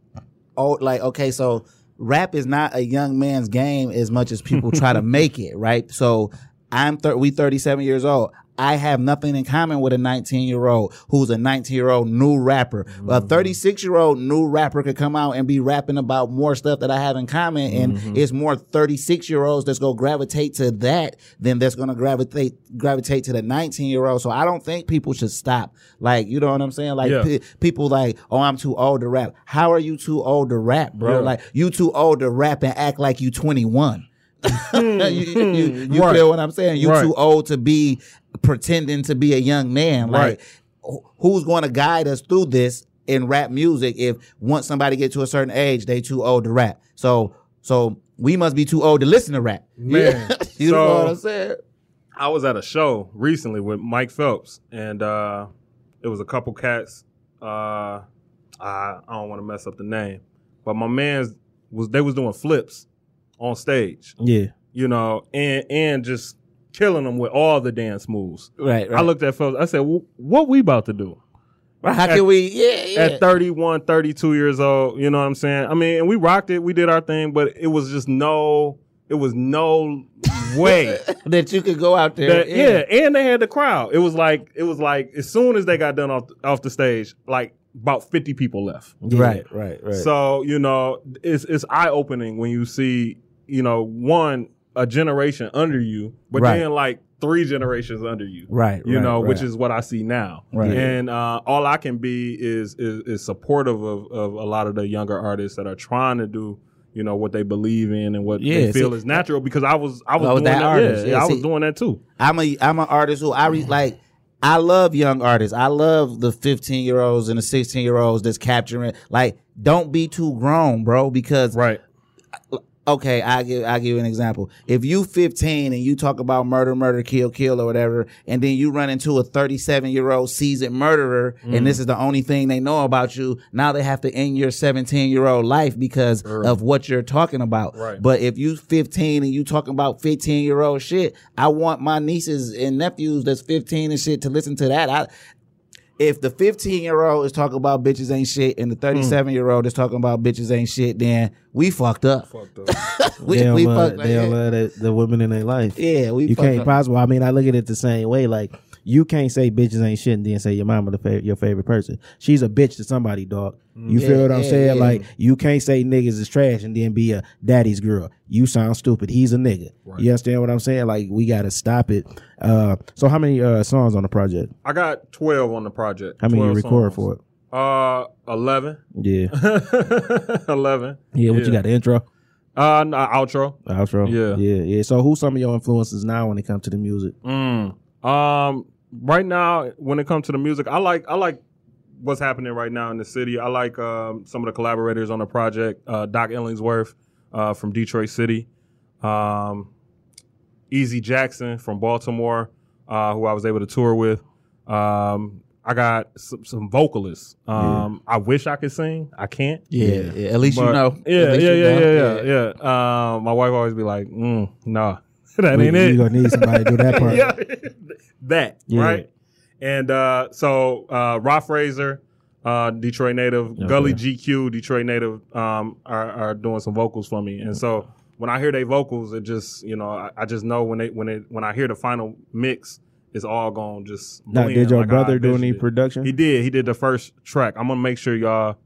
oh, like okay, so rap is not a young man's game as much as people try to make it, right? So I'm thir- we 37 years old. I have nothing in common with a 19 year old who's a 19 year old new rapper. A mm-hmm. 36 year old new rapper could come out and be rapping about more stuff that I have in common. And mm-hmm. it's more 36 year olds that's going to gravitate to that than that's going to gravitate, gravitate to the 19 year old. So I don't think people should stop. Like, you know what I'm saying? Like Yeah. pe- people like, oh, I'm too old to rap. How are you too old to rap, bro? Yeah. Like you too old to rap and act like you 21. Hmm, you you, hmm, you, you Right. feel what I'm saying? You Right. too old to be pretending to be a young man. Like, Right. wh- who's going to guide us through this in rap music? If once somebody get to a certain age, they too old to rap. So, so we must be too old to listen to rap. Man, you know so- what I'm saying? I was at a show recently with Mike Phelps, and uh, it was a couple cats. Uh, I, I don't want to mess up the name, but my man's was they was doing flips on stage, Yeah. you know, and and just killing them with all the dance moves. Right, right. I looked at Phelps. I said, "Wh- "What we about to do?" How at- can we? Yeah, yeah. At 31, 32 years old, you know what I'm saying? I mean, and we rocked it, we did our thing, but it was just no, it was no way. that you could go out there. That- yeah. and they had the crowd. It was like it was like as soon as they got done off off the stage, like about fifty people left. Right, right, right. So you know, it's it's eye opening when you see you know one a generation under you, but Right. then like three generations under you. Right, You right, know, which is what I see now. Right. And uh, all I can be is, is is supportive of of a lot of the younger artists that are trying to do. You know what they believe in and what Yeah, they feel see- is natural because I was I was I was doing that that. artist. Yeah, Yeah, I was doing that too. I'm a I'm an artist who I re, like. I love young artists. I love the 15 year olds and the 16 year olds that's capturing. Like, don't be too grown, bro. Because Right. Okay, I give I give you an example. If you 15 and you talk about murder, murder, kill, kill, or whatever, and then you run into a 37 year old seasoned murderer, and this mm. is the only thing they know about you, now they have to end your 17 year old life because of what you're talking about. Right. But if you 15 and you talking about 15 year old shit, I want my nieces and nephews that's 15 and shit to listen to that. I if the 15 year old is talking about bitches ain't shit and the hmm. 37 year old is talking about bitches ain't shit, then we fucked up. Fucked up. we, they don't we love, fucked they don't love the, the women in their life. Yeah, we you fucked can't up. possible. I mean, I look at it the same way. Like you can't say bitches ain't shit and then say your mama the fa- your favorite person. She's a bitch to somebody, dog. You feel what I'm yeah, saying? yeah. Like you can't say niggas is trash and then be a daddy's girl. You sound stupid. He's a nigga. You understand what I'm saying? Like we gotta stop it. Uh, so how many uh, songs on the project? I got 12 on the project. How many you 12 record songs. for it? Uh, 11. Yeah, 11. yeah. What you got? The intro, Uh, no, outro. outro. Yeah. yeah, yeah. So who's some of your influences now when it comes to the music? Mm. Um, right now, when it comes to the music, I like I like what's happening right now in the city. I like um, some of the collaborators on the project. Uh, Doc Illingsworth uh, from Detroit City, um, Easy Jackson from Baltimore, uh, who I was able to tour with. Um, I got some, some vocalists. Um, I wish I could sing. I can't. Yeah, yeah, at least you know. Yeah, yeah, yeah, yeah, yeah, yeah. Um, my wife always be like, mm, "Nah, that We- ain't it." You gonna need somebody to do that part. yeah, that Yeah. right. And uh, so uh, Rob Fraser, uh, Detroit native, Gully GQ, Detroit native, um, are, are doing some vocals for me. And so when I hear their vocals, it just you know I, I just know when they when it when I hear the final mix, it's all gonna just. Now, did your like brother do any production? He did. He did the first track. I'm gonna make sure y'all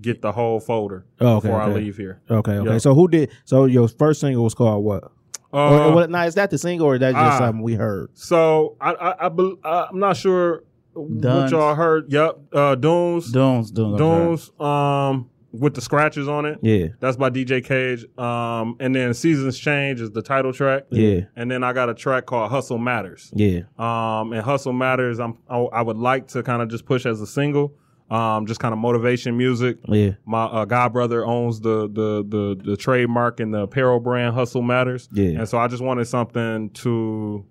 get the whole folder Oh, okay, before I leave here. Okay, okay. Yeah. So who did? So your first single was called what? Uh, or, what, now is that the single or is that just ah. something we heard? So I I, I bel- uh, I'm not sure what y'all heard. Yep, uh, Dooms, Dooms, Dooms. Dooms, um, with the scratches on it. Yeah, That's by DJ Cage. Um, and then Seasons Change is the title track. yeah, And then I got a track called Hustle Matters. yeah. Um, and Hustle Matters, I'm I, I would like to kind of just push as a single. Um, just kind of motivation music. Yeah, My uh, god brother owns the, the the the trademark and the apparel brand Hustle Matters. Yeah. And so I just wanted something to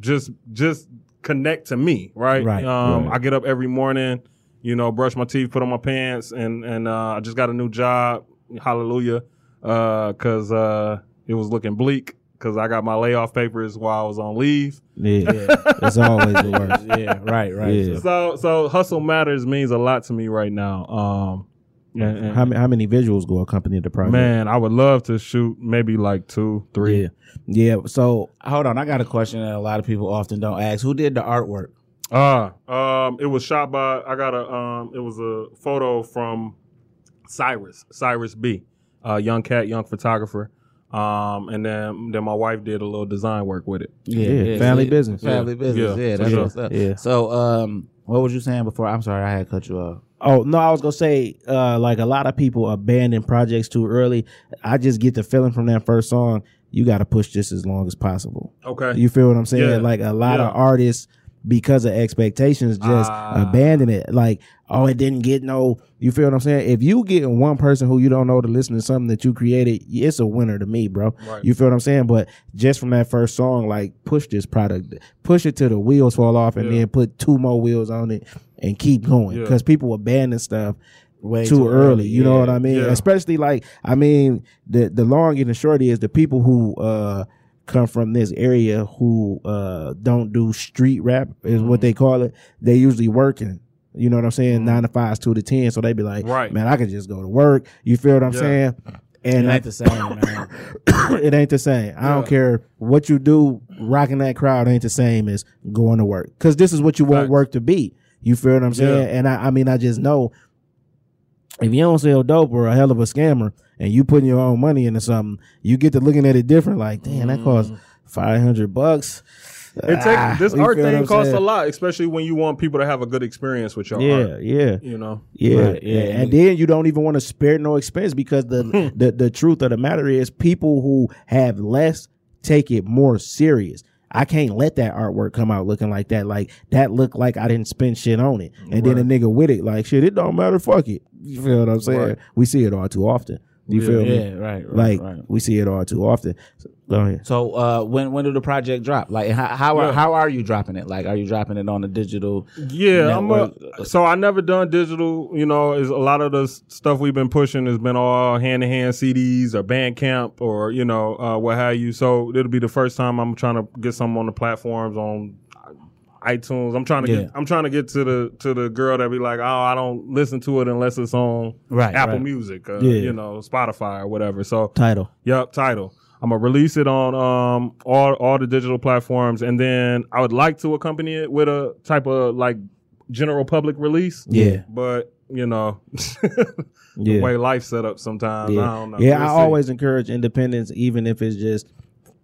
just just connect to me, right? Right, Um, right. I get up every morning, you know, brush my teeth, put on my pants, and and uh, I just got a new job. Hallelujah, because uh, it was looking bleak. Because I got my layoff papers while I was on leave. yeah. it's always the worst. Yeah, right, right. Yeah. So so hustle matters means a lot to me right now. Um, and- and- How, ma- how many visuals go accompany the project? man, I would love to shoot maybe like two, three. Yeah, yeah. So Hold on, I got a question that a lot of people often don't ask. Who did the artwork? Ah, um, it was shot by. I got a. Um, it was a photo from Cyrus, Cyrus B, uh, young cat, young photographer. Um, and then then my wife did a little design work with it. Yeah, family business. Family Yeah, business. yeah, Yeah, that's sure. what's up. Yeah. So, um, what was you saying before? I'm sorry, I had cut you off. Oh no, I was gonna say, uh, like a lot of people abandon projects too early. I just get the feeling from that first song. You got to push this as long as possible. Okay. You feel what I'm saying? Yeah. Like a lot of artists, because of expectations, just Ah. abandon it. Like, oh, it didn't get no. You feel what I'm saying? If you get one person who you don't know to listen to something that you created, it's a winner to me, bro. Right. You feel what I'm saying? But just from that first song, like push this product, push it till the wheels fall off, and Yeah. then put two more wheels on it and keep going. Yeah. Because people abandon stuff Way too, early. You know what I mean? Yeah. Especially like I mean the the long and the short is the people who uh come from this area who uh don't do street rap is Mm-hmm. what they call it. They usually working. You know what I'm saying? Nine to five, two to ten. So they be like, Right. man, I could just go to work. You feel what I'm Yeah. saying? It And ain't the same, man. it ain't the same. I don't care what you do. Rocking that crowd ain't the same as going to work because this is what you want Facts. work to be. You feel what I'm saying? Yeah. And I, I mean, I just know if you don't sell dope or a hell of a scammer and you putting your own money into something, you get to looking at it different. Like, damn, that costs five hundred bucks. It take, Ah, this art thing I'm costs a lot, especially when you want people to have a good experience with your Yeah, art. yeah. Yeah. You know. Yeah, Right, yeah, yeah, and and then you don't even want to spare no expense because the, the the truth of the matter is people who have less take it more serious. I can't let that artwork come out looking like that. Like that looked like I didn't spend shit on it, and then a nigga with it like shit. It don't matter. Fuck it. You feel what I'm saying? Right. We see it all too often. You feel Yeah, me? right, right, Like right. we see it all too often. So, go ahead. So, uh, when when did the project drop? Like, how how are, how are you dropping it? Like, are you dropping it on the digital? Yeah, I'm a, so I never done digital. You know, is a lot of the stuff we've been pushing has been all hand to hand CDs or Bandcamp or you know uh, what have you. So it'll be the first time I'm trying to get something on the platforms on iTunes. I'm trying to Yeah. get I'm trying to get to the to the girl that be like, oh, I don't listen to it unless it's on Right, Apple right. Music, Yeah. you know, Spotify or whatever. So Tidal. Yep, Tidal. I'm gonna release it on um all all the digital platforms, and then I would like to accompany it with a type of like general public release. Yeah. but you know, Yeah. the way life set up sometimes. Yeah, I don't know. yeah. We'll I see. always encourage independence, even if it's just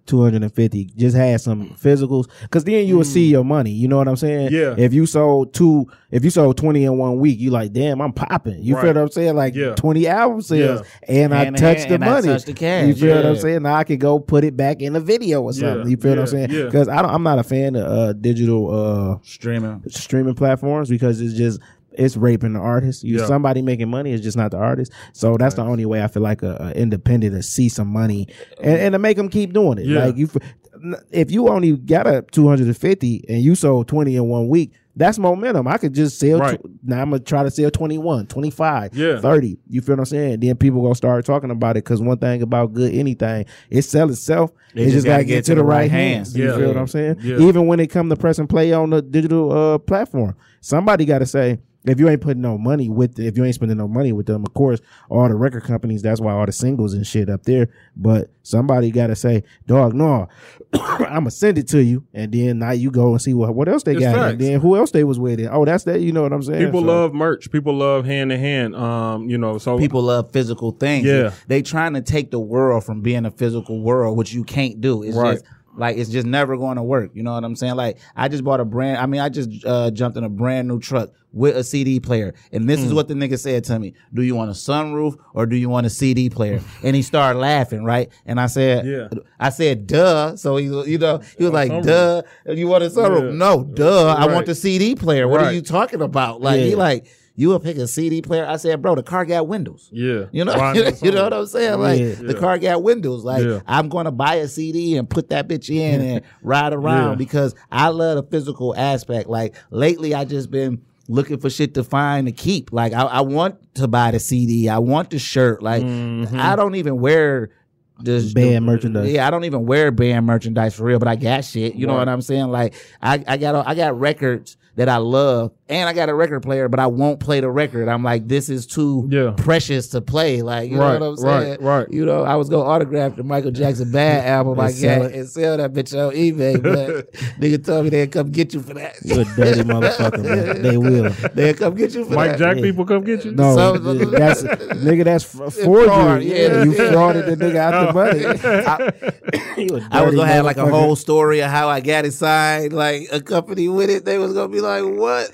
two hundred and fifty. Just had some physicals, because then you will see your money. You know what I'm saying? Mm. Yeah. If you sold two, if you sold twenty in one week, you like, damn, I'm popping. You feel what I'm saying? Like Yeah. twenty album sales, and I Hand touched the and I money. touched the cash. You feel what I'm saying? Now I can go put it back in a video or something. Yeah. You feel what I'm saying? Yeah. Because i'm not a fan of uh, digital. Uh, Streaming. streaming platforms because it's just it's raping the artist. You Yeah. somebody making money is just not the artist. So that's the only way I feel like a, a independent to see some money and, and to make them keep doing it. Yeah. Like you, if you only got a two hundred and fifty and you sold twenty in one week. That's momentum. I could just sell. Right. Tw- now I'm gonna try to sell 21, 25, Yeah. 30. You feel what I'm saying? Then people gonna start talking about it because one thing about good anything, it sell itself. They It just just gotta gotta get to the right hands. You Yeah. feel what I'm saying? Yeah. Even when it come to press and play on the digital uh, platform, somebody got to say if you ain't putting no money with, if you ain't spending no money with them, of course, all the record companies. That's why all the singles and shit up there. But somebody got to say, dog, no, I'm gonna send it to you, and then now you go and see what what else they It's got, facts. and then who else they was with it. Oh, that's that. You know what I'm saying? People So- love merch. People love hand to hand. Um, you know, so People love physical things. Yeah. They trying to take the world from being a physical world, which you can't do. It's Right. just like it's just never going to work. You know what I'm saying? Like I just bought a brand. I mean, I just uh, jumped in a brand new truck with a CD player, and this is Hmm. what the nigga said to me: Do you want a sunroof or do you want a CD player? and he started laughing, right? And I said, Yeah. I said, duh. So he, you know, he was like, sunroof. duh. And you want a sunroof? Yeah. No, duh. I want the CD player. What are you talking about? Like he like. You will pick a CD player? I said, bro, the car got windows. yeah, You know, you know what? I'm saying? Like Yeah. the car got windows. Like Yeah. I'm going to buy a CD and put that bitch in and ride around Yeah. because I love the physical aspect. Like lately, I just been looking for shit to find to keep. Like I, I want to buy the CD. I want the shirt. Like Mm-hmm. I don't even wear. This Band merchandise. Yeah, I don't even wear band merchandise for real, but I got shit. You know what I'm saying? Like I, I got I got records that I love, and I got a record player, but I won't play the record. I'm like, this is too Yeah. precious to play. Like, you Right, know what I'm right, saying? right. You know, I was gonna autograph the Michael Jackson Bad album I got it. and sell that bitch on eBay, but nigga told me they'd come get you for that. You a dirty motherfucker, man. They will. they'll come get you for Mike that. Jack people come get you. No, So- that's nigga. That's f- forgery. fraud, yeah. you frauded the nigga out the money. I, a I was gonna have like a whole story of how I got it signed, like a company with it. They was gonna be like, "What?"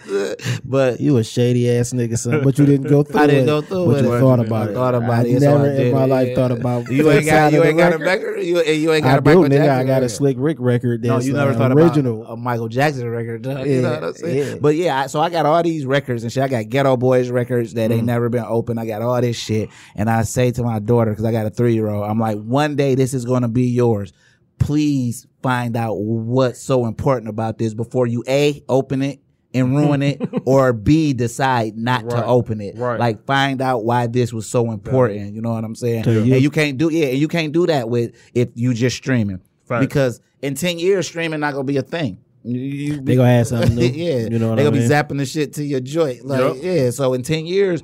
But You a shady ass nigga, son, but you didn't go through it. I didn't it. go through but it. you thought about I it. thought about I it, so Never I in did my it, life yeah. thought about. you ain't got you ain't got a record. You, you ain't got I a do, Michael nigga. Jackson I got a. Slick Rick record. No, you never uh, thought original. about a Michael Jackson record. You know Yeah, what I'm saying? yeah. But yeah, I, so I got all these records and shit. I got Geto Boys records that Mm. ain't never been open. I got all this shit, and I say to my daughter because I got a three year old, I'm like, one day this is gonna be yours. Please find out what's so important about this before you a open it and ruin it, or b decide not to open it. Right. Like find out why this was so important. You know what I'm saying? To you. And you can't do yeah, and you can't do that with if you just streaming Facts. because in ten years streaming not gonna be a thing. You- you- They gonna have something new. yeah, You know what they gonna mean? be zapping the shit to your joint. Like Yup. yeah, so in ten years.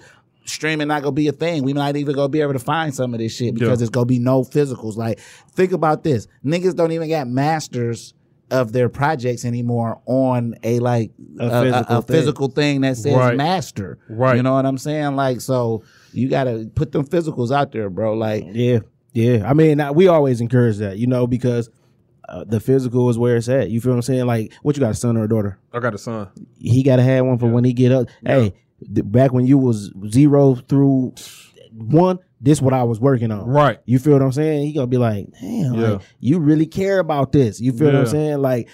Streaming not gonna be a thing. We might even gonna be able to find some of this shit because Yeah. it's gonna be no physicals. Like, think about this: niggas don't even got masters of their projects anymore on a like A a, a- physical a thing. physical thing that says Right. master. Right. You know what I'm saying? Like, so you gotta put them physicals out there, bro. Like, Yeah, yeah. I mean, I- we always encourage that, you know, because uh, the physical is where it's at. You feel what I'm saying? Like, what you got, a son or a daughter? I got a son. He got to have one for when he get up. Hey, th- back when you was zero through one, this what I was working on. Right. You feel what I'm saying? He gonna be like, damn, Yeah. like, you really care about this. You feel what I'm saying? Like,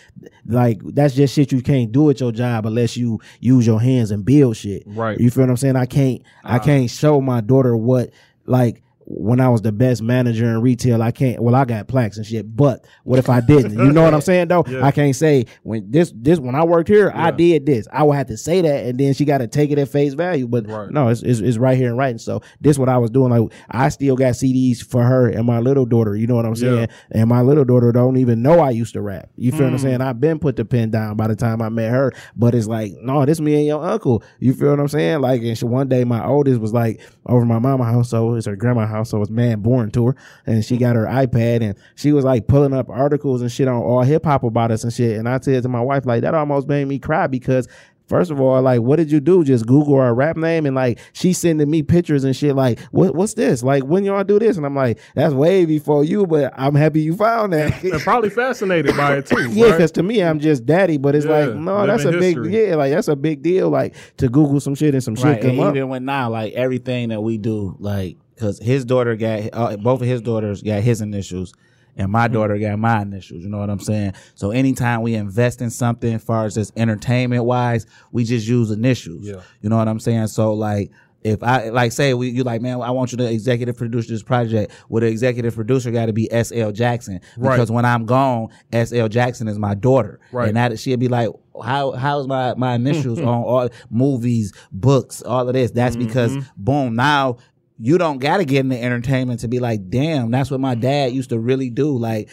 like that's just shit you can't do at your job unless you use your hands and build shit. Right. You feel what I'm saying? I can't, I uh-huh. can't show my daughter what like when I was the best manager in retail, I can't. Well, I got plaques and shit. But what if I didn't? You know what I'm saying? Though Yeah. I can't say when this this when I worked here, I did this. I would have to say that, and then she got to take it at face value. But Right. no, it's, it's it's right here in writing. So this what I was doing. Like I still got CDs for her and my little daughter. You know what I'm saying? Yeah. And my little daughter don't even know I used to rap. You feel what I'm Mm. saying? I've been put the pen down by the time I met her. But it's like, no, this me and your uncle. You feel what I'm saying? Like, and she, one day my oldest was like over my mama house, so it's her grandma house, so it's man born to her, and she got her iPad and she was like pulling up articles and shit on AllHipHop about us and shit. And I said to my wife, like, that almost made me cry because. First of all, like, what did you do? Just Google our rap name and like she's sending me pictures and shit. Like, what what's this? Like, when y'all do this? And I'm like, that's way before you, but I'm happy you found that. They're probably fascinated by it too. Yeah, right? because to me, I'm just daddy, but it's Yeah, like, no, that's a living big, history. yeah, like that's a big deal. Like to Google some shit and some shit right. come And up. even when now, like everything that we do, like because his daughter got uh, both of his daughters got his initials, and my Mm-hmm. daughter got my initials. You know what I'm saying? So anytime we invest in something, as far as just entertainment wise, we just use initials. Yeah. You know what I'm saying? So like. If I like say we you like man I want you to executive produce this project, well the executive producer got to be S L Jackson Right. because when I'm gone, S L Jackson is my daughter, Right. and that she'll be like, how how's my my initials on all movies, books, all of this? That's because boom, now you don't gotta get into entertainment to be like, damn, that's what my dad used to really do. Like,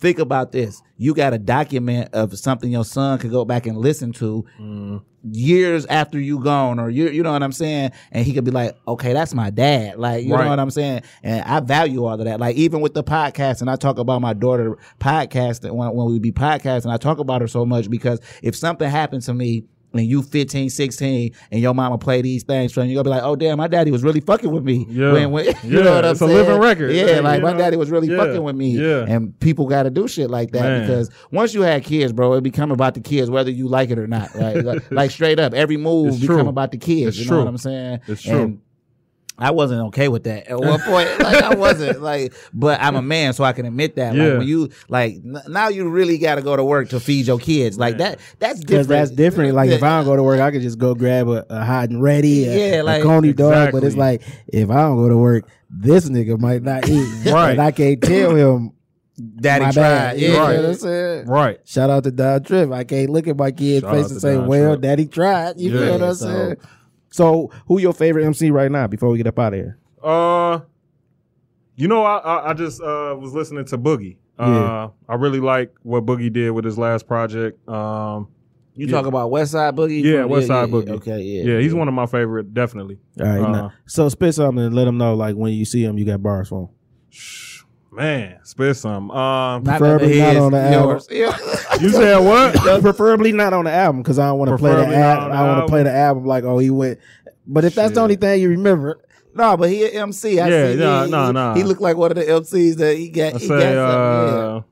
think about this. You got a document of something your son could go back and listen to mm-hmm. years after you gone, or you you know what I'm saying? And he could be like, okay, that's my dad. Like, you Right. know what I'm saying? And I value all of that. Like, even with the podcast, and I talk about my daughter podcast when when we be podcasting, I talk about her so much because if something happened to me and you 15, 16, and your mama play these things for you, you're gonna be like, oh damn, my daddy was really fucking with me. Yeah. When, when, you Yeah, know what I'm it's a living record. Yeah, Yeah, like my know? daddy was really Yeah. fucking with me. Yeah. And people gotta do shit like that Man. because once you had kids, bro, it become about the kids, whether you like it or not. Right? like, like straight up, every move It's become true. about the kids. It's you true. know what I'm saying? It's true. And I wasn't okay with that at one point. like I wasn't like, but I'm a man, so I can admit that. Yeah. Like when you like n- now, you really got to go to work to feed your kids. Like that. That's different. that's different. Like if I don't go to work, I could just go grab a, a hot and ready, a, Yeah, like- a coney dog. But it's like if I don't go to work, this nigga might not eat, Right. And I can't tell him. Daddy my tried. bad. Yeah. You know Right. what I'm saying? right. Shout out to Don Trip. I can't look at my kid's Shout face and say, Don "Well, Trip. Daddy tried." You Yeah. feel what I'm So- saying? So, who your favorite MC right now? Before we get up out of here, Uh, you know, I I, I just uh was listening to Boogie. Uh, Yeah. I really like what Boogie did with his last project. Um, You Yeah. talk about West Side Boogie? Yeah, from- West Side Boogie. Okay, yeah. yeah, he's one of my favorite, definitely. all right. Uh, now, so spit something and let them know. Like when you see him, you got bars for him. Man, spit some. Um, Not Preferably that not his, on the album. yours. You said what? Preferably not on the album because I don't want to play the Preferably not album. on the I want to album. play the album like, oh, he went. But if that's the only thing you remember, No, but he an MC. I Yeah, see. nah, he, nah, he, nah. He looked like one of the MCs that he got. I he say, got something, yeah. uh,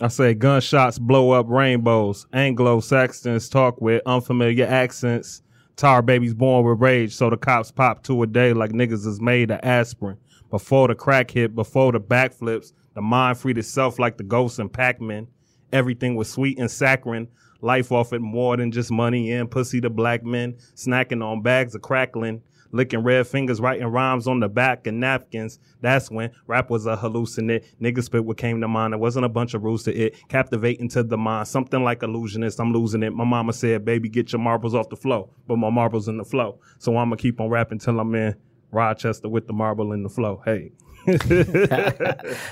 I say gunshots blow up rainbows. Anglo Saxons talk with unfamiliar accents. Tar babies born with rage, so the cops pop two a day like niggas is made of aspirin. Before the crack hit, before the backflips, the mind freed itself like the ghosts in Pac-Man. Everything was sweet and saccharine. Life offered more than just money and pussy to black men, snacking on bags of crackling, licking red fingers, writing rhymes on the back of napkins. That's when rap was a hallucinate. Niggas spit what came to mind. It wasn't a bunch of rules to it. Captivating to the mind. Something like illusionist. I'm losing it. My mama said, baby, get your marbles off the flow. But my marbles in the flow. So I'ma keep on rapping till I'm in Rochester with the marble in the flow. Hey.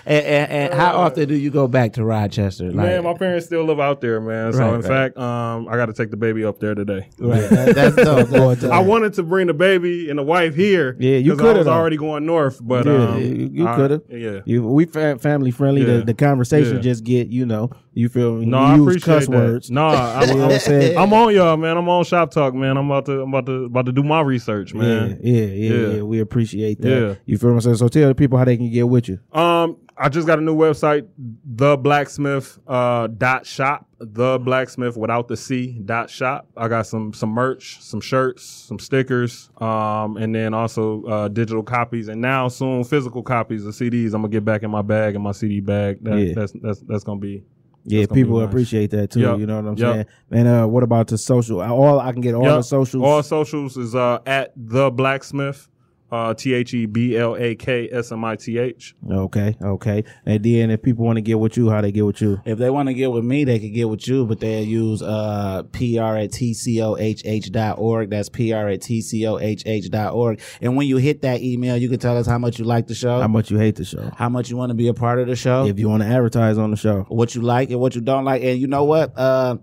And, and, and how often do you go back to Rochester? Like, man, my parents still live out there, man. So Right, in right. fact, um, I got to take the baby up there today. right, that- that's dope. Going to- I wanted to bring the baby and the wife here. Yeah, you I coulda, already going north, but Yeah, um, you- you coulda. Yeah. you, we fa- family friendly. Yeah. The, the conversation Yeah. just get you know. You feel me? No, We I appreciate cuss that. words. No, I'm, You know what I'm I'm, saying? I'm on y'all, man. I'm on Shop Talk, man. I'm about to, I'm about to, about to do my research, man. Yeah, yeah, yeah, Yeah. yeah. We appreciate that. Yeah. You feel what I'm saying? So tell the people how they can get with you. Um, I just got a new website, the blacksmith uh, dot shop, the blacksmith without the C dot shop. I got some some merch, some shirts, some stickers, um, and then also uh, digital copies, and now soon physical copies of CDs. I'm gonna get back in my bag, in my CD bag. That, Yeah. That's that's that's gonna be. Yeah, That's gonna be people nice. appreciate that too. Yup. You know what I'm Yup. saying? And uh, what about the social? All I can get all Yup. the socials. All socials is uh, at the blacksmith. Uh, T H E B L A K S M I T H. Okay, okay. And then if people want to get with you, how they get with you? If they want to get with me, they can get with you, but they'll use uh, pr at tcohh dot org. That's pr at tcohh dot org. And when you hit that email, you can tell us how much you like the show, How much you hate the show? how much you want to be a part of the show, If you want to advertise on the show, what you like and what you don't like. And you know what? Uh,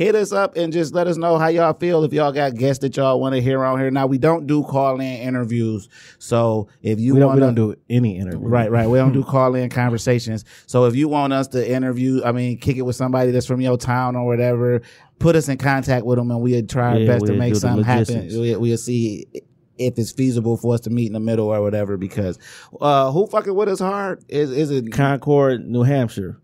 hit us up and just let us know how y'all feel if y'all got guests that y'all want to hear on here. Now we don't do call in interviews, so if you we don't, want we don't do any interview. Right, right. We don't do call in conversations. So if you want us to interview, I mean, kick it with somebody that's from your town or whatever, put us in contact with them and we'll try our Yeah, best to make something happen. We'll, we'll see if it's feasible for us to meet in the middle or whatever. Because uh, who fucking with us hard is is it Concord, New Hampshire.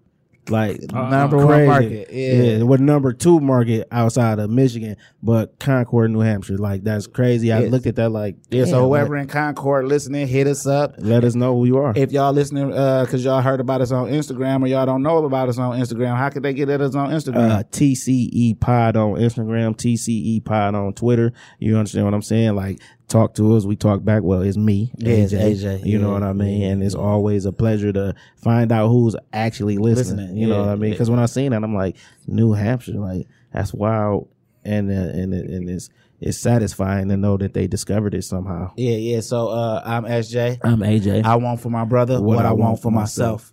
Like number one market? Yeah. We're number two market outside of Michigan, but Concord, New Hampshire, like that's crazy. I Yeah. looked at that like, Yeah, so whoever like, in Concord listening, hit us up. let us know who you are. If y'all listening, uh, cause y'all heard about us on Instagram or y'all don't know about us on Instagram, how could they get at us on Instagram? uh, TCE Pod on Instagram, TCE Pod on Twitter. You understand what I'm saying? Like, talk to us. We talk back. Well, it's me, Yeah, it's AJ. AJ. You know what I mean? And it's always a pleasure to find out who's actually listening. Listening, you know what I mean? yeah. Because when I seen that, I'm like, New Hampshire, like that's wild, and uh, and and it's it's satisfying to know that they discovered it somehow. yeah, yeah. So uh, I'm SJ. I'm AJ. I want for my brother what, I, want, for myself.